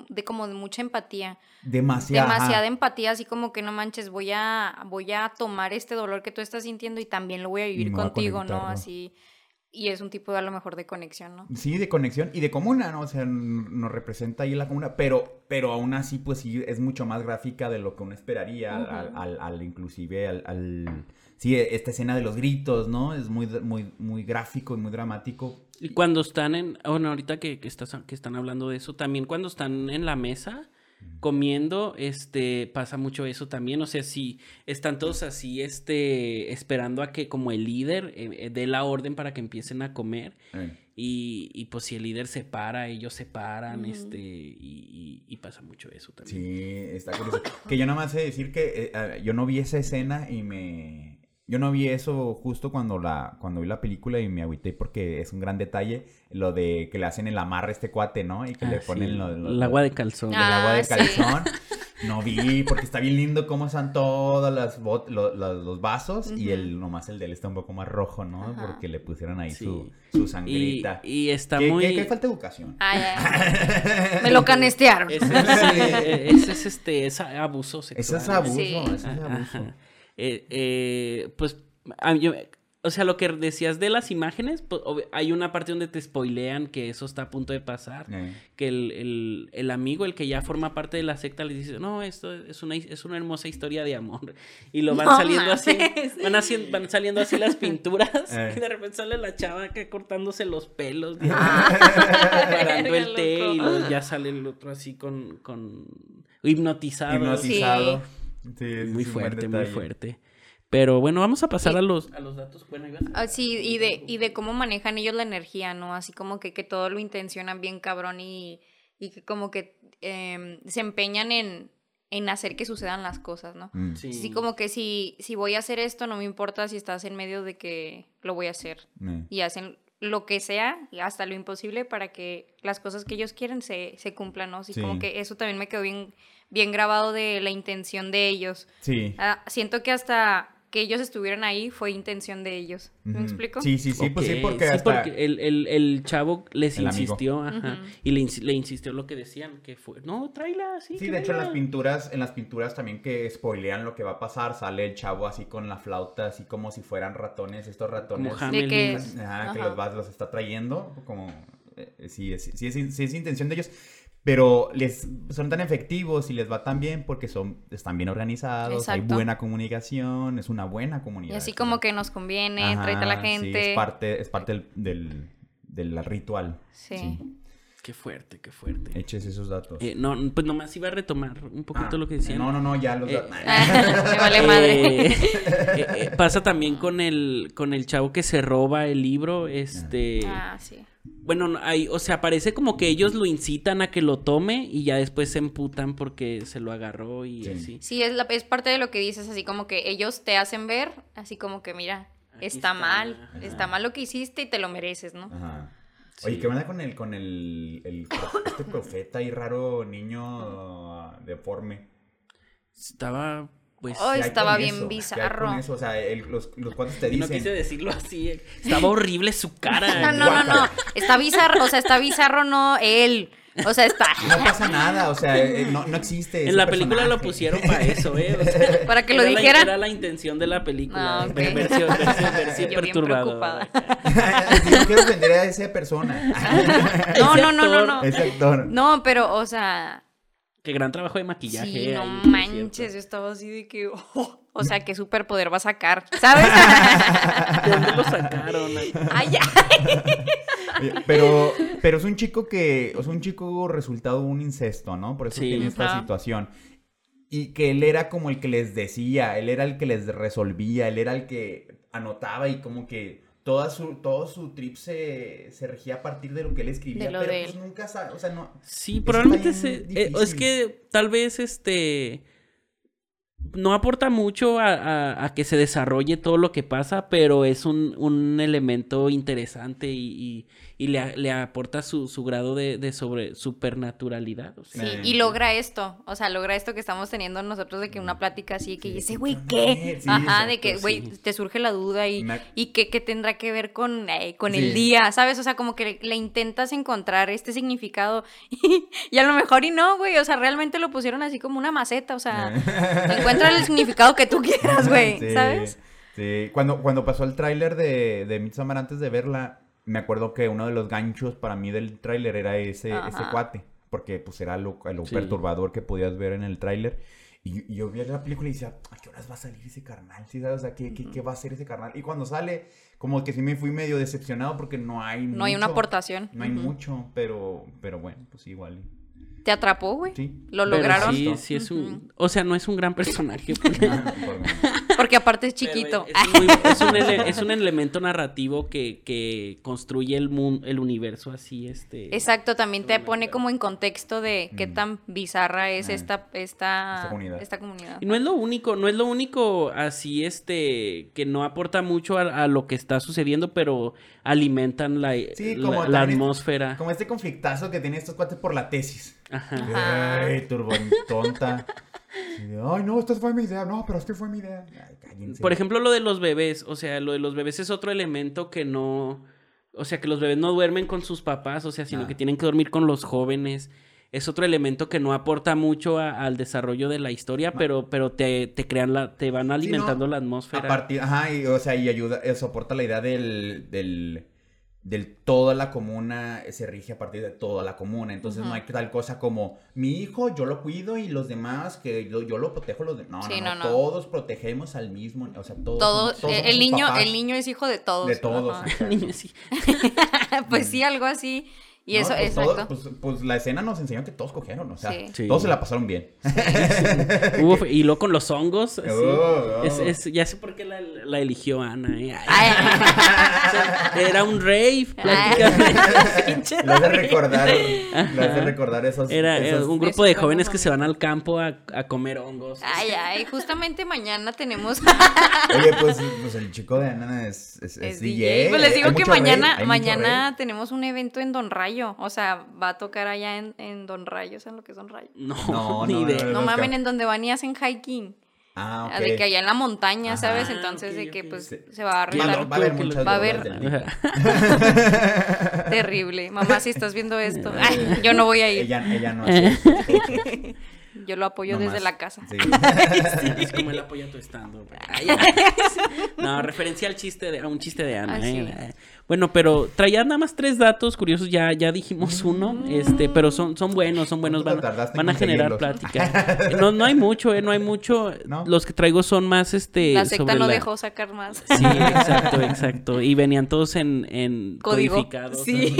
de como de mucha empatía. Demasiada. Demasiada empatía, así como que no manches, voy a, voy a tomar este dolor que tú estás sintiendo y también lo voy a vivir a contigo, ¿no? Así. Y es un tipo de a lo mejor de conexión, ¿no? Sí, de conexión y de comuna, ¿no? O sea, nos representa ahí la comuna, pero, pero aún así, pues sí, es mucho más gráfica de lo que uno esperaría, al- al, Ujú. al, al- inclusive al, al- Sí, esta escena de los gritos, ¿no? Es muy, muy, muy gráfico y muy dramático. Y cuando están en, bueno, ahorita que, que, estás, que están hablando de eso, también cuando están en la mesa comiendo, este, pasa mucho eso también, o sea, si están todos así, este, esperando a que como el líder eh, eh, dé la orden para que empiecen a comer, Eh, y, y pues si el líder se para, ellos se paran, este, y, y- y pasa mucho eso también. Sí, está curioso. Que yo nada más sé decir que eh, yo no vi esa escena y me... Yo no vi eso justo cuando la cuando vi la película y me agüité porque es un gran detalle lo de que le hacen el amarre a este cuate, ¿no? Y que Ah, le sí, ponen lo- lo- el agua de calzón. el agua de Ah, sí. calzón. No vi, porque está bien lindo cómo están todas las bot- lo- lo- los vasos y el nomás el de él está un poco más rojo, ¿no? Ajá. Porque le pusieron ahí Sí. su, su sangrita. y está ¿Qué, muy... qué- qué falta de educación? Ay, ay, me lo canestearon. Ese es, eh, ese es, este, es abuso sexual. Eso es abuso, Sí. eso es Ajá. Eh, eh, pues a mí, yo- o sea, lo que decías de las imágenes, pues, ob- hay una parte donde te spoilean que eso está a punto de pasar. Eh, Que el, el- el amigo, el que ya forma parte de la secta, le dice, no, esto es una, es una hermosa historia de amor. Y lo van No saliendo así, van, haciendo, van saliendo así las pinturas. Eh. Y de repente sale la chava acá cortándose los pelos. Ah. Parando el té y luego ya sale el otro así con, con hipnotizado. Hipnotizado. Sí, Muy fuerte, muy fuerte. Pero bueno, vamos a pasar a los, a los datos. Bueno, ibas a- Ah, sí, y de, y de cómo manejan ellos la energía, ¿no? Así como que, que todo lo intencionan bien cabrón y, y que como que em, se empeñan en, en hacer que sucedan las cosas, ¿no? Mm. Sí. Así como que si, si voy a hacer esto, no me importa si estás en medio de que lo voy a hacer. Eh. Y hacen lo que sea, hasta lo imposible, para que las cosas que ellos quieren se, se cumplan, ¿no? Así Sí. como que eso también me quedó bien, bien grabado de la intención de ellos. Sí. Ah, siento que hasta que ellos estuvieran ahí fue intención de ellos. ¿Me explico? Sí, sí, sí, pues sí, porque sí, hasta... porque el, el, el chavo les El amigo. insistió, ajá, y le, ins- le insistió lo que decían, que fue, no, tráela, sí. Sí, de hecho en las tráela". pinturas, en las pinturas también que spoilean lo que va a pasar, sale el chavo así con la flauta, así como si fueran ratones, estos ratones. Como De que-. Ajá, que los va, los está trayendo, como eh, sí, es, sí, es, sí es intención de ellos, pero les son tan efectivos y les va tan bien porque son están bien organizados, hay buena comunicación, es una buena comunidad. Y así como que nos conviene, Ajá, tráete a la sí, gente. es parte, es parte del, del, del ritual. Sí. Qué fuerte, qué fuerte. Eches esos datos. Eh, no, pues nomás iba a retomar un poquito Ah, lo que decían. No, no, no, ya los Eh, datos. Me vale madre. Eh, eh, pasa también con el, con el chavo que se roba el libro, este... Ah, sí. Bueno, no, hay, o sea, parece como que ellos lo incitan a que lo tome y ya después se emputan porque se lo agarró y Sí. así. Sí, es, la, es parte de lo que dices, así como que ellos te hacen ver, así como que mira, está, está, mal, ajá. está mal lo que hiciste y te lo mereces, ¿no? Ajá. Sí. Oye, ¿qué onda con el, con el, el este profeta y raro niño uh, deforme? Estaba, pues... Ay, ¿Qué hay estaba con bien eso? ¿Qué hay bizarro. con eso? O sea, el- los, los cuates te no dicen... quise decirlo así. eh. Estaba horrible su cara. No, no, no, no. Está bizarro, o sea, está bizarro no él. O sea, está. No pasa nada, o sea, eh, no, no existe. ese En la película lo personaje. pusieron para eso, ¿eh? O sea, Para que lo era la- dijeran. era la intención de la película. Ah, ok. ver- verse, verse- verse Yo no quiero ofender a esa persona. No, no, no, no, no. Ese actor. No, pero, o sea, Qué gran trabajo de maquillaje. sí, ahí, no manches, yo estaba así de que, oh, o sea, qué superpoder va a sacar, ¿sabes? ¿De dónde lo sacaron? Ay, ya. Eh, Pero, pero es un chico que, o sea, un chico resultado de un incesto, ¿no? Por eso Sí. tiene esta Ajá. situación. Y que él era como el que les decía, él era el que les resolvía, él era el que anotaba y como que toda su, todo su trip se, se regía a partir de lo que él escribía. Pero pues nunca sabe, o sea, no. Sí, probablemente se, eh, es que tal vez este no aporta mucho a, a- a que se desarrolle todo lo que pasa, pero es un, un elemento interesante y, y- y le, le aporta su, su grado de, de sobre supernaturalidad. o sea. Sí, y logra esto, o sea, logra esto que estamos teniendo nosotros de que una plática así, que Sí, dice, güey, ¿qué Ajá, de que, güey, sí. te surge la duda y, Me- y qué, qué tendrá que ver con, eh, con Sí. el día, ¿sabes? O sea, como que le, le intentas encontrar este significado y, y a lo mejor y no, güey, o sea, realmente lo pusieron así como una maceta, o sea, encuentra el significado que tú quieras, güey, Sí, ¿sabes? Sí, cuando, cuando pasó el tráiler de, de Midsommar antes de verla, me acuerdo que uno de los ganchos para mí del tráiler era ese, Ajá. ese cuate, porque pues era lo, lo Sí. perturbador que podías ver en el tráiler. Y, y yo vi la película y decía, ¿a qué horas va a salir ese carnal? ¿Sí sabes? O sea, ¿qué, qué, qué va a hacer ese carnal? Y cuando sale, como que sí me fui medio decepcionado porque no hay No hay una aportación. No hay mucho, pero, pero bueno, pues igual. Te atrapó, güey. Sí. Lo Pero lograron. Sí, sí es un... O sea, no es un gran personaje. Por- Porque aparte es chiquito. Es, muy- es un, es un elemento narrativo que, que construye el, mun- el universo así, este... Exacto, también te pone como en contexto de qué Mm. tan bizarra es esta, esta, Esta comunidad. esta comunidad. Y no es lo único, no es lo único así, este, que no aporta mucho a, a lo que está sucediendo, pero alimentan la, Sí, la- como la también- atmósfera. Como este conflictazo que tienen estos cuates por la tesis. Ajá. Ay, turbo tonta. De, Ay, no, esta fue mi idea. No, pero es que fue mi idea. Ay. Por ejemplo, lo de los bebés, o sea, lo de los bebés es otro elemento que no, o sea, que los bebés no duermen con sus papás, o sea, sino Ah. que tienen que dormir con los jóvenes. es otro elemento que no aporta mucho a- al desarrollo de la historia, pero, pero te, te crean la, te van alimentando la atmósfera. A partir, ajá, y, o sea, y ayuda, eh, soporta la idea del, del, del toda la comuna se rige a partir de toda la comuna. Entonces no hay tal cosa como mi hijo, yo lo cuido y los demás que yo, yo lo protejo los de... No, Sí, no, no, todos protegemos al mismo, o sea, todos. Todos, somos- todos eh, el niño, papás. el niño es hijo de todos. De todos. Ajá. exacto. Niño, sí. pues sí, algo así. Y No, eso, pues, exacto. todos- pues, pues la escena nos enseñó que todos cogieron, o sea, Sí. Sí. todos se la pasaron bien. Uf, y luego con los hongos. Oh, oh. Es- es- ya sé por qué la, la eligió Ana. eh. Ay. Ay. Era un rave, prácticamente. Lo hace David. recordar, lo hace Ajá. recordar esos... Era esos- un grupo de jóvenes que se van al campo a, a comer hongos. Ay, ay, justamente mañana tenemos Oye, pues, pues el chico de Ana es, es, es es DJ. DJ. Pues les hay digo que mañana, mañana tenemos un evento en Don Rayo. O sea, va a tocar allá en, en Don Rayo. ¿Saben lo que es Don Rayo? No, No, ni no, idea. no, No mamen, en donde van y hacen hiking. Ah, Ah, ok. De que allá en la montaña, Ajá. ¿sabes? Ah, Entonces, de que pues Sí. se va a arreglar. a- va a haber muchas va a haber-. Terrible. Mamá, si estás viendo esto, ay, yo no voy a ir. Ella, ella no hace. Yo lo apoyo no desde más. la casa. Sí. Es como él apoya tu estando. No, referencia al chiste de, a un chiste de Ana. Ah, sí. eh. Bueno, pero traía nada más tres datos curiosos, ya, ya dijimos uno, este, pero son, son buenos, son buenos, ¿Cuánto van, a generar plática. No, no hay mucho, eh, no hay mucho. ¿No? Los que traigo son más, este, La secta sobre no la- dejó sacar más. Sí, exacto, exacto. Y venían todos en, en Código. codificados. Sí.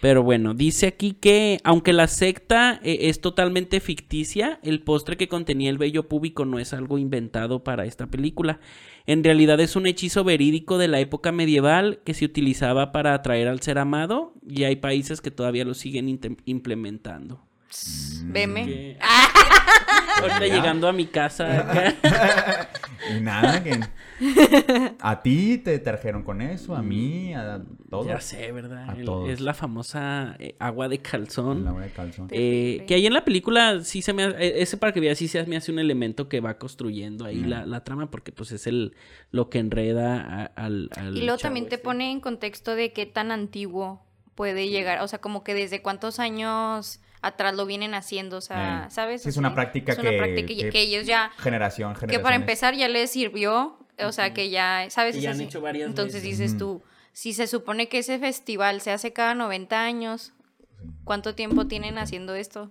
Pero bueno, dice aquí que aunque la secta eh, es totalmente ficticia, el postre que contenía el vello púbico no es algo inventado para esta película. En realidad es un hechizo verídico de la época medieval que se utilizaba para atraer al ser amado y hay países que todavía lo siguen implementando. Veme. Que- Ahorita llegando a mi casa. Y nada, que. A ti te trajeron con eso, a mí, a todos. Ya sé, ¿verdad? A El- todos. es la famosa eh, agua de calzón. La hora de calzón. Eh, que ahí en la película sí se me ha- eh, ese para que veas sí se me hace un elemento que va construyendo ahí Mm. la, la trama porque pues es el lo que enreda a- al, al Y luego chavo también te pone en contexto de qué tan antiguo puede llegar, o sea, como que desde cuántos años atrás lo vienen haciendo, o sea, Eh, ¿sabes? sí, es una práctica es una que- práctica y- que- que ellos ya, Generación, generación. que para empezar ya les sirvió, o sea, que ya, ¿sabes? Es ya han hecho varias Entonces veces. dices tú, si se supone que ese festival se hace cada 90 años, ¿cuánto tiempo tienen haciendo esto?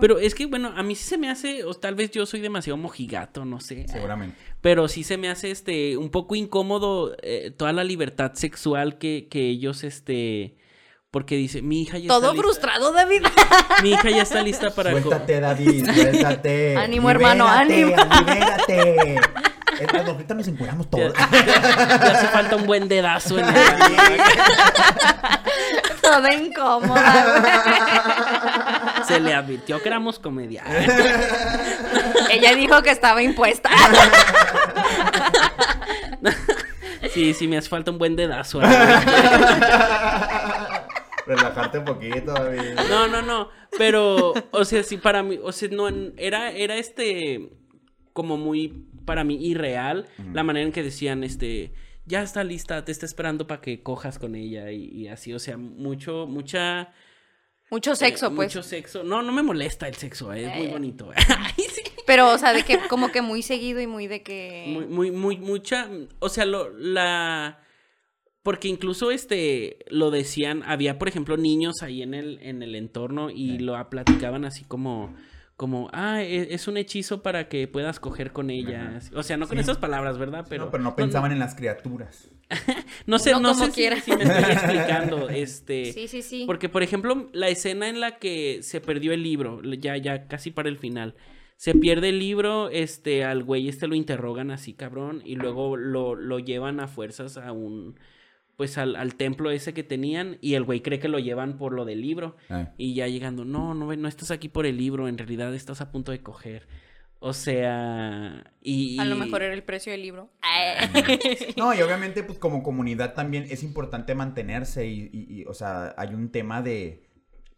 Pero es que bueno, a mí sí se me hace o tal vez yo soy demasiado mojigato, no sé. Seguramente. Pero sí se me hace este un poco incómodo eh, toda la libertad sexual que, que ellos este porque dice, "Mi hija ya Todo está lista- frustrado, David. Mi hija ya está lista para Suéltate, David, suéltate. Ánimo, hermano, ánimo. Libérate. Ahorita nos encueramos Ya, todos. ya hace falta un buen dedazo en el Toda incómoda. Se le advirtió que éramos comedia. Ella dijo que estaba impuesta. Sí, sí, me hace falta un buen dedazo. Relajarte un poquito, David. No, no, no. Pero, o sea, sí, para mí, o sea, no, en- era, era este, como muy, para mí, irreal, la manera en que decían, este, ya está lista, te está esperando para que cojas con ella y, y así, o sea, mucho, mucha... Mucho sexo, eh, pues. Mucho sexo. No, no me molesta el sexo, eh, es muy Eh. bonito. Ay, sí. Pero, o sea, de que como que muy seguido y muy de que. Muy, muy, muy, mucha, o sea, lo, la, porque incluso este, lo decían, había, por ejemplo, niños ahí en el, en el entorno y Sí. lo platicaban así como, como, ah, e- es un hechizo para que puedas coger con ella. Ajá. O sea, no con Sí. esas palabras, ¿verdad? Pero, Pero, pero no pensaban en las criaturas. no sé, no como sé si- quiera. si, me estoy explicando, este, Sí, sí, sí. porque, por ejemplo, la escena en la que se perdió el libro, ya, ya casi para el final. Se pierde el libro, este, al güey este lo interrogan así, cabrón, y luego lo, lo llevan a fuerzas a un, pues al, al templo ese que tenían, y el güey cree que lo llevan por lo del libro, Eh. y ya llegando, no, no, no estás aquí por el libro, en realidad estás a punto de coger. O sea, y... A lo mejor era el precio del libro. No, y obviamente, pues como comunidad también es importante mantenerse y, y- y, o sea, hay un tema de...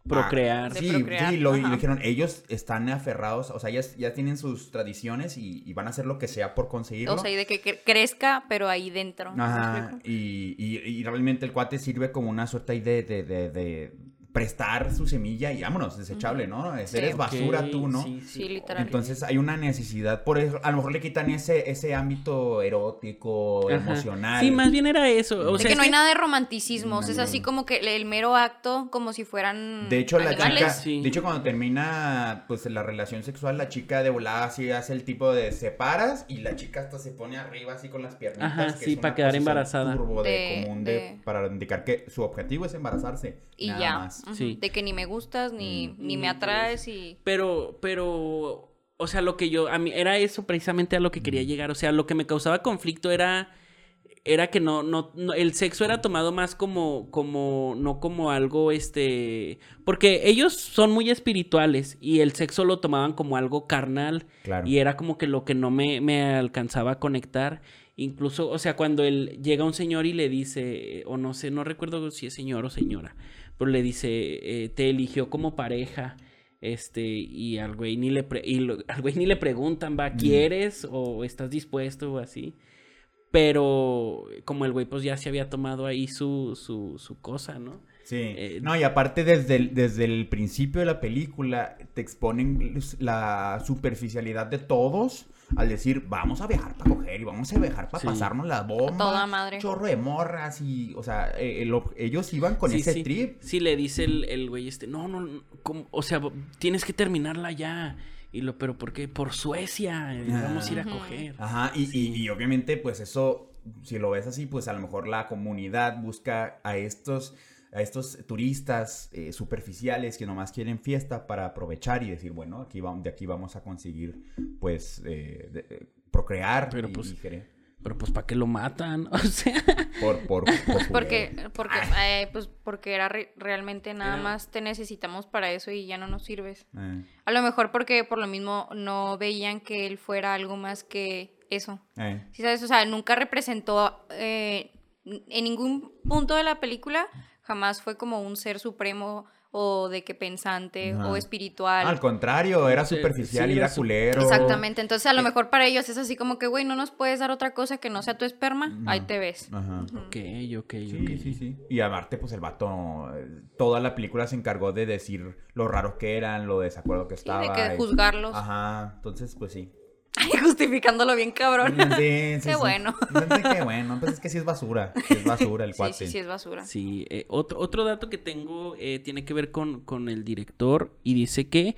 Procrear. Sí, procrear, sí, lo, y dijeron, ellos están aferrados, o sea, ya, ya tienen sus tradiciones y, y van a hacer lo que sea por conseguirlo. O sea, y de que cre- crezca, pero ahí dentro. ¿me Ajá, y, y, y realmente el cuate sirve como una suerte ahí de, de, de, de prestar su semilla y vámonos, desechable, ¿no? Sí. Eres basura tú, ¿no? sí, sí. Sí, literal. Entonces hay una necesidad, por eso a lo mejor le quitan ese, ese ámbito erótico, Ajá. emocional. Sí, más bien era eso. O de sea, que no hay nada de romanticismo, o sea, es así como que el, mero acto, como si fueran De hecho, la chica, Sí. de hecho, cuando termina pues la relación sexual, la chica de volada así hace el tipo de separas y la chica hasta se pone arriba así con las piernitas. Ajá, que sí, es para quedar embarazada. turbo de, De- común de- de- para indicar que su objetivo es embarazarse. Y nada ya. más. Sí. De que ni me gustas, ni, ni me Mm, atraes y... Pero, pero, o sea, lo que yo, a mí, era eso precisamente a lo que quería llegar. O sea, lo que me causaba conflicto era, era que no, no, no- el sexo era tomado más como, como, no como algo, este, porque ellos son muy espirituales y el sexo lo tomaban como algo carnal Claro. y era como que lo que no me, me alcanzaba a conectar. Incluso, o sea, cuando él llega un señor y le dice, o no sé, no recuerdo si es señor o señora, pero le dice, eh, te eligió como pareja, este, y al güey ni le, pre- y lo- al güey ni le preguntan, ¿va? ¿Quieres o estás dispuesto o así? Pero como el güey pues ya se había tomado ahí su, su, su cosa, ¿no? Sí. Eh, no, y aparte desde el, desde el principio de la película te exponen la superficialidad de todos al decir, vamos a viajar para coger y vamos a viajar para Sí. pasarnos la bomba. toda madre. Chorro de morras y, o sea, eh, el ellos iban con Sí, ese sí. trip. Sí, le dice el, el güey este, no, no, no, ¿cómo? o sea, tienes que terminarla ya. Y lo, pero ¿por qué? Por Suecia, eh, vamos a ir a coger. Ajá, y, Sí. y, y obviamente, pues eso, si lo ves así, pues a lo mejor la comunidad busca a estos, a estos turistas eh, superficiales que nomás quieren fiesta para aprovechar y decir, bueno, aquí vamos, de aquí vamos a conseguir, pues, eh, de- eh, procrear Pero, y- pues, y Pero pues, ¿para qué lo matan? O sea, por, por, por Porque, juguete. porque, Ah. eh, pues, porque era re- realmente nada Era- más te necesitamos para eso y ya no nos sirves. Eh, A lo mejor porque por lo mismo no veían que él fuera algo más que eso. eh. ¿Sí sabes? O sea, nunca representó eh, en ningún punto de la película, jamás fue como un ser supremo o de que pensante Ajá. o espiritual. Al contrario, era Sí, superficial sí, y era culero. Exactamente, entonces a lo Eh. mejor para ellos es así como que, güey, no nos puedes dar otra cosa que no sea tu esperma, ahí te ves. Ajá. ok, ok, Sí, ok. sí, sí. Y aparte, pues el vato, eh, toda la película se encargó de decir lo raros que eran, lo desacuerdo que Sí, estaba. de que y- juzgarlos. Ajá, entonces, pues sí. Ay, justificándolo bien cabrón. Sí, sí, Qué sí. bueno. Sí, Qué bueno. Pues es que sí es basura. sí es basura el Sí, cuate. sí, sí, es basura. Sí, eh, otro, otro dato que tengo eh, tiene que ver con, con el director y dice que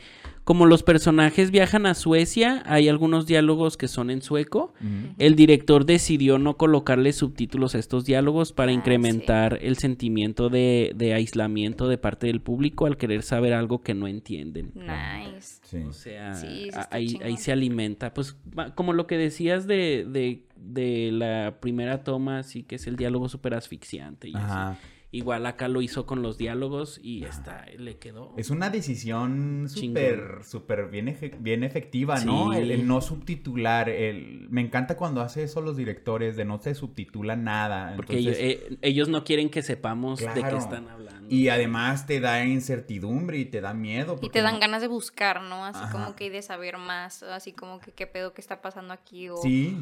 como los personajes viajan a Suecia, hay algunos diálogos que son en sueco. El director decidió no colocarle subtítulos a estos diálogos para Ah, incrementar el sentimiento de, de aislamiento de parte del público al querer saber algo que no entienden. Nice. Sí. O sea, Sí, ahí, se alimenta. Pues como lo que decías de, de, de la primera toma, sí que es el diálogo súper asfixiante. Y así. Igual acá lo hizo con los diálogos y está, le quedó. Es una decisión súper, súper bien, bien efectiva, ¿no? Sí. El, el no subtitular. El... Me encanta cuando hace eso los directores, de no se subtitula nada. Porque Entonces- ellos, eh, ellos no quieren que sepamos de qué están hablando. Y además te da incertidumbre y te da miedo. Y te dan ganas de buscar, ¿no? Así Ajá. como que de saber más, así como que qué pedo que está pasando aquí o... Sí.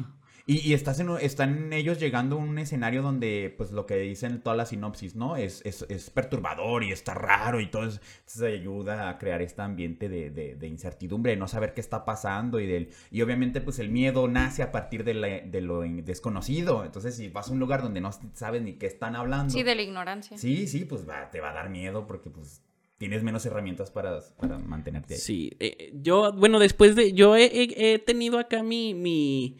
Y, y estás en, un- están ellos llegando a un escenario donde, pues lo que dicen toda la sinopsis, ¿no? Es, es, es perturbador y está raro y todo eso. Entonces ayuda a crear este ambiente de, de, de incertidumbre, de no saber qué está pasando y del... Y obviamente, pues el miedo nace a partir de, la- de lo in- desconocido. Entonces, si vas a un lugar donde no sabes ni qué están hablando... Sí, de la ignorancia. Sí, sí, pues va- te va a dar miedo porque, pues, tienes menos herramientas para, para mantenerte ahí. Sí, eh, yo, bueno, después de, yo he, he- he tenido acá mi, mi,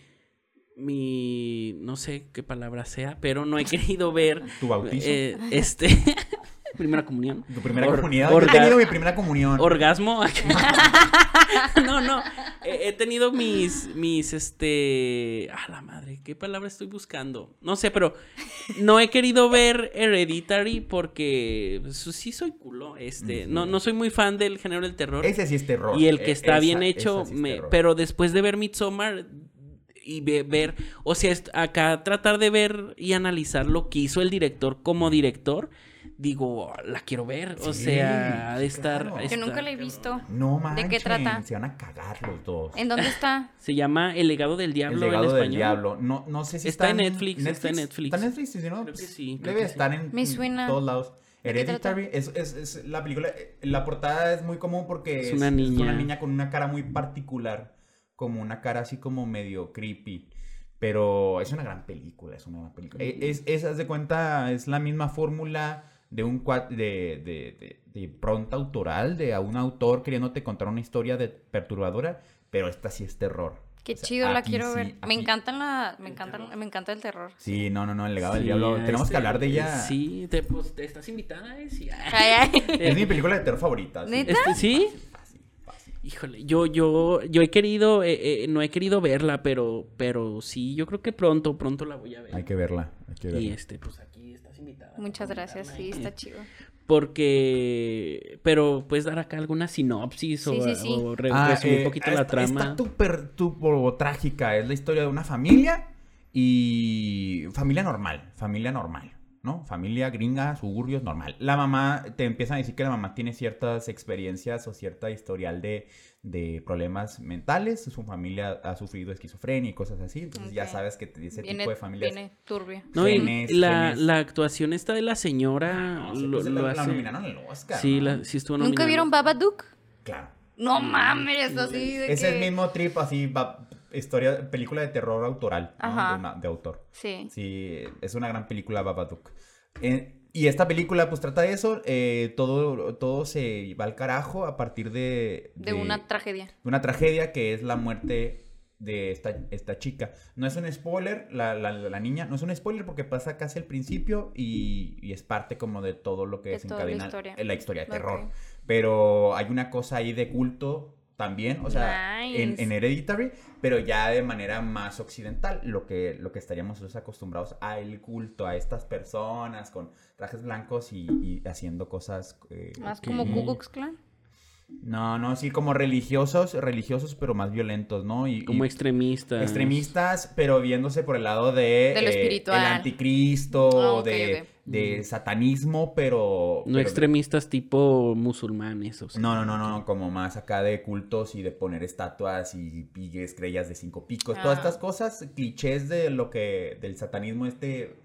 mi, no sé qué palabra sea, pero no he querido ver, ¿Tu bautizo? eh, este, primera comunión. ¿Tu primera Or-? Yo he tenido mi primera comunión. Orgasmo. no, no. He, he tenido mis, mis, este, a la madre, ¿qué palabra estoy buscando? No sé, pero no he querido ver Hereditary porque pues, sí soy culo, este, no, no soy muy fan del género del terror. Ese sí es terror. Y el que E- está esa- bien hecho, esa sí es me- terror. pero después de ver Midsommar y ve- ver, o sea, acá tratar de ver y analizar lo que hizo el director como director, digo, la quiero ver, o Sí, sea, ha de estar... claro. Yo nunca la he visto. No manches. ¿De qué trata? Se van a cagar los dos. ¿En dónde está? Se llama El legado del El diablo legado en del español. diablo. No, no sé si Está está, en Netflix, está en Netflix. Está en Netflix, sí, ¿no? Creo que sí, creo Debe que sí. estar en, Me en suena. todos lados. Hereditary es, es, es la película, eh, la portada es muy común porque Es una niña. con una cara muy particular, como una cara así como medio creepy, pero es una gran película, es una gran película. Es, es, haz de cuenta, es la misma fórmula de un de, de, de, de pronta autoral, de a un autor queriéndote contar una historia de perturbadora, pero esta sí es terror. Qué O sea, chido, la quiero sí, ver. Me aquí- encantan la, me encantan, me encanta el terror. Sí, no, no, no, el legado del Sí, diablo. Tenemos este, que hablar de ella. Sí, te, pues, te estás invitada, ¿eh? Sí. Ay, ay. Es mi película de terror favorita. sí. ¿Neta? Este, ¿Sí? Híjole, yo, yo, yo he querido, eh, eh, no he querido verla, pero, pero sí, yo creo que pronto, pronto la voy a ver. Hay que verla, hay que verla. Y este, pues aquí estás invitada. Muchas gracias, sí, está chido. Porque, pero puedes dar acá alguna sinopsis o, Sí, sí, sí. o re- Ah, resumir eh, un poquito esta- la trama. Está súper trágica. Es la historia de una familia y familia normal, familia normal, ¿no? Familia gringa, suburbios, normal. La mamá, te empiezan a decir que la mamá tiene ciertas experiencias o cierta historial de, de problemas mentales. Su familia ha sufrido esquizofrenia y cosas así. Entonces ya sabes que ese Viene, tipo de familias... viene turbio. No, y genes, la, genes. la actuación esta de la señora No, sí, lo, pues, lo la, la nominaron al Oscar. Sí, ¿no? la, sí estuvo nominada. ¿Nunca vieron Babadook? Claro. No mames, así de Es que... el mismo trip, así, va- historia, película de terror autoral. De, una- de autor. Sí. Sí, es una gran película Babadook. Eh, y esta película, pues, trata de eso. eh, todo, todo se va al carajo a partir de... De una tragedia. de una tragedia que es la muerte de esta, esta chica. No es un spoiler, la, la, la niña, no es un spoiler porque pasa casi al principio y, y es parte como de todo lo que De toda la desencadena historia. la historia de terror. Pero hay una cosa ahí de culto también, o sea, en, en Hereditary, pero ya de manera más occidental, lo que, lo que estaríamos nosotros acostumbrados a el culto, a estas personas con trajes blancos y, y haciendo cosas... eh, Más que- como Ku Klux Klan. No, no, sí, como religiosos, religiosos, pero más violentos, ¿no? Y, Como y- extremistas. extremistas, pero viéndose por el lado de... De lo eh, espiritual. el anticristo, ok, de, de satanismo, pero... No pero- extremistas tipo musulmanes. O sea. No, no, no, no, como más acá de cultos y de poner estatuas y, y estrellas de cinco picos, todas Ah. estas cosas, clichés de lo que, del satanismo este,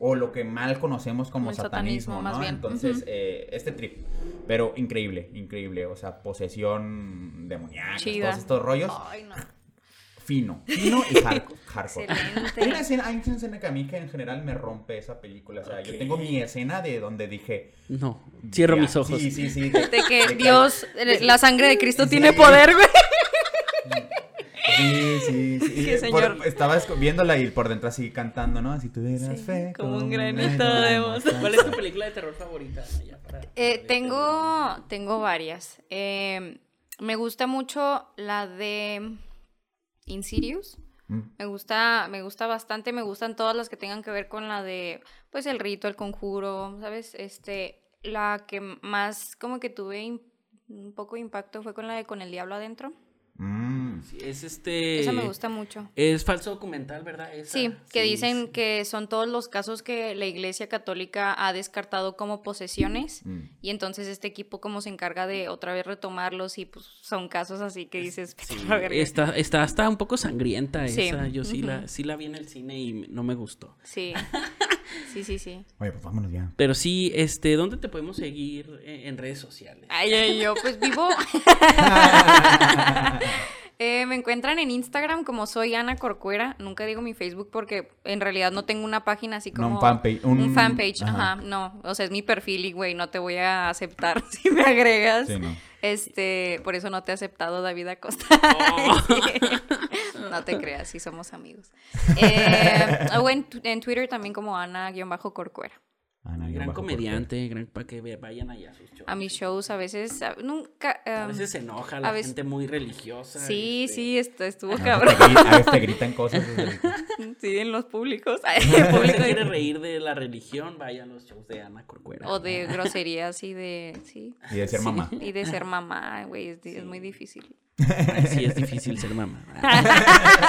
o lo que mal conocemos como El satanismo, satanismo, más ¿no? bien. Entonces, eh, este trip, pero increíble, increíble, o sea, posesión demoníaca, Chida. todos estos rollos, Ay, no. fino, fino y hardcore. hardcore. Hay una, Excelente. escena, hay una escena que a mí que en general me rompe esa película, o sea, yo tengo mi escena de donde dije... No, cierro ya, mis ojos. Sí, sí, sí. De que de Dios, la sangre de Cristo Sí. tiene poder, güey. Sí, sí, sí. Sí, señor. por- estaba esco- viéndola y por dentro así cantando, ¿no? Si tuvieras Sí, fe. como un granito de mostaza. ¿Cuál es tu película de terror favorita? Ya para- Eh, tengo, tengo varias. Eh, me gusta mucho la de Insidious. Mm. Me gusta, me gusta bastante, me gustan todas las que tengan que ver con la de, pues, el rito, el conjuro, ¿sabes? Este, la que más como que tuve un poco de impacto fue con la de Con el Diablo Adentro. Mm. Sí, Es este. Esa me gusta mucho. Es falso documental, ¿verdad? Esa. Sí, que Sí, dicen sí. que son todos los casos que la Iglesia Católica ha descartado como posesiones Mm. y entonces este equipo como se encarga de otra vez retomarlos y pues son casos así que dices, está, está hasta un poco sangrienta Sí. esa. Yo sí, la, sí la vi en el cine y no me gustó. sí, sí, sí, sí. Oye, pues vámonos ya. Pero sí, este, ¿dónde te podemos seguir en, en redes sociales? Ay, ay, yo pues vivo. Eh, me encuentran en Instagram como soy Ana Corcuera. Nunca digo mi Facebook porque en realidad no tengo una página así No, como. un fanpage, un- Un, fanpage, ajá. ajá. No, o sea, es mi perfil y güey, no te voy a aceptar si me agregas. Sí, no. Este, por eso no te he aceptado, David Acosta. Oh. no te creas, sí somos amigos. Eh, o en, en Twitter también como Ana-Corcuera. Ana, Gran comediante, gran, para que vayan allá a sus shows. A mis shows a veces, a- nunca. A em, veces se enoja a la veces- gente muy religiosa. sí, este, sí, esto estuvo corcuera. cabrón. A veces te gri- a veces te gritan cosas. desde el- Sí, en los públicos. El público quiere reír de la religión, vaya a los shows de Ana Corcuera. o de groserías y de. Sí. Y de ser Sí. mamá. Y de ser mamá, güey, es, di- es muy difícil. Sí, es difícil ser mamá.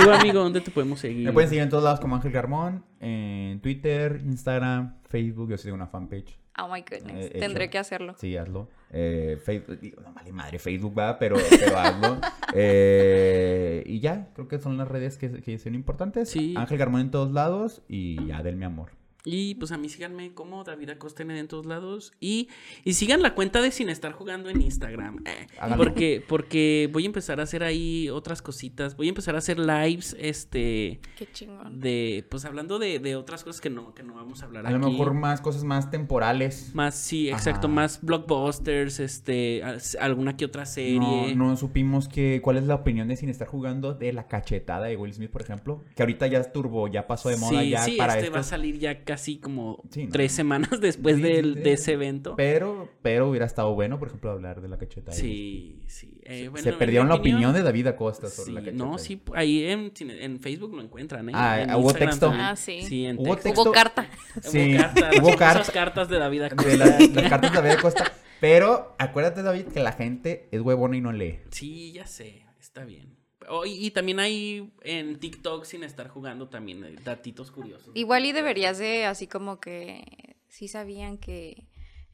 Tú, amigo, ¿dónde te podemos seguir? Me pueden seguir en todos lados como Ángel Garmón, en Twitter, Instagram, Facebook, yo soy de una fanpage. Oh my goodness. Eh, Tendré hecho. que hacerlo. Sí, hazlo. Eh, Facebook, digo, no vale madre, Facebook va, pero, pero hazlo. Eh, y ya, creo que son las redes que, que son importantes. Sí. Ángel Garmón en todos lados y Adel, mi amor. Y pues a mí síganme como David Acosta en todos lados. Y, y sigan la cuenta de Sin Estar Jugando en Instagram. eh, porque, porque voy a empezar a hacer ahí otras cositas. Voy a empezar a hacer lives, este, Qué chingón. de, pues hablando de, de otras cosas que no, que no vamos a hablar A lo aquí. mejor más cosas más temporales. Más, sí, exacto, Ajá. más blockbusters, este, alguna que otra serie. No, no supimos que cuál es la opinión de sin estar jugando de la cachetada de Will Smith, por ejemplo. Que ahorita ya es turbo, ya pasó de moda sí, ya sí, para este va a salir ya casi como Sí, ¿no? tres semanas después Sí, del- sí, de sí. ese evento. Pero, pero hubiera estado bueno, por ejemplo, hablar de la cachetada. de Will Sí, sí. Eh, bueno, Se perdieron la opinión de David Acosta sobre Sí, la no, sí, ahí en, en Facebook lo encuentran, ¿eh? Ah, En ¿hubo Instagram texto? también. Ah, sí. Sí, en Hubo texto. texto. Hubo carta. Sí, Hubo cartas, hubo carta. cartas de David Acosta. De las, las cartas de David Acosta. Pero acuérdate, David, que la gente es huevona y no lee. Sí, ya sé, está bien. Oh, y, y también hay en TikTok, sin estar jugando, también eh, datitos curiosos. Igual y deberías de, así como que, sí sabían que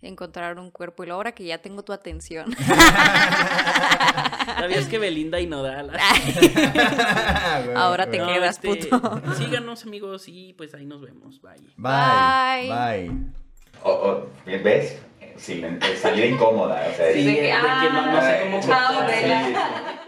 encontraron un cuerpo y luego ahora que ya tengo tu atención. ¿Sabías que Belinda y Nodal? Ahora te No, quedas, este, puto. Síganos, amigos, y pues ahí nos vemos. Bye. Bye. Bye. Bye. ¿Ves? Sí, salida incómoda. O sea, Sí, de que, que no- no sé cómo ah, chao.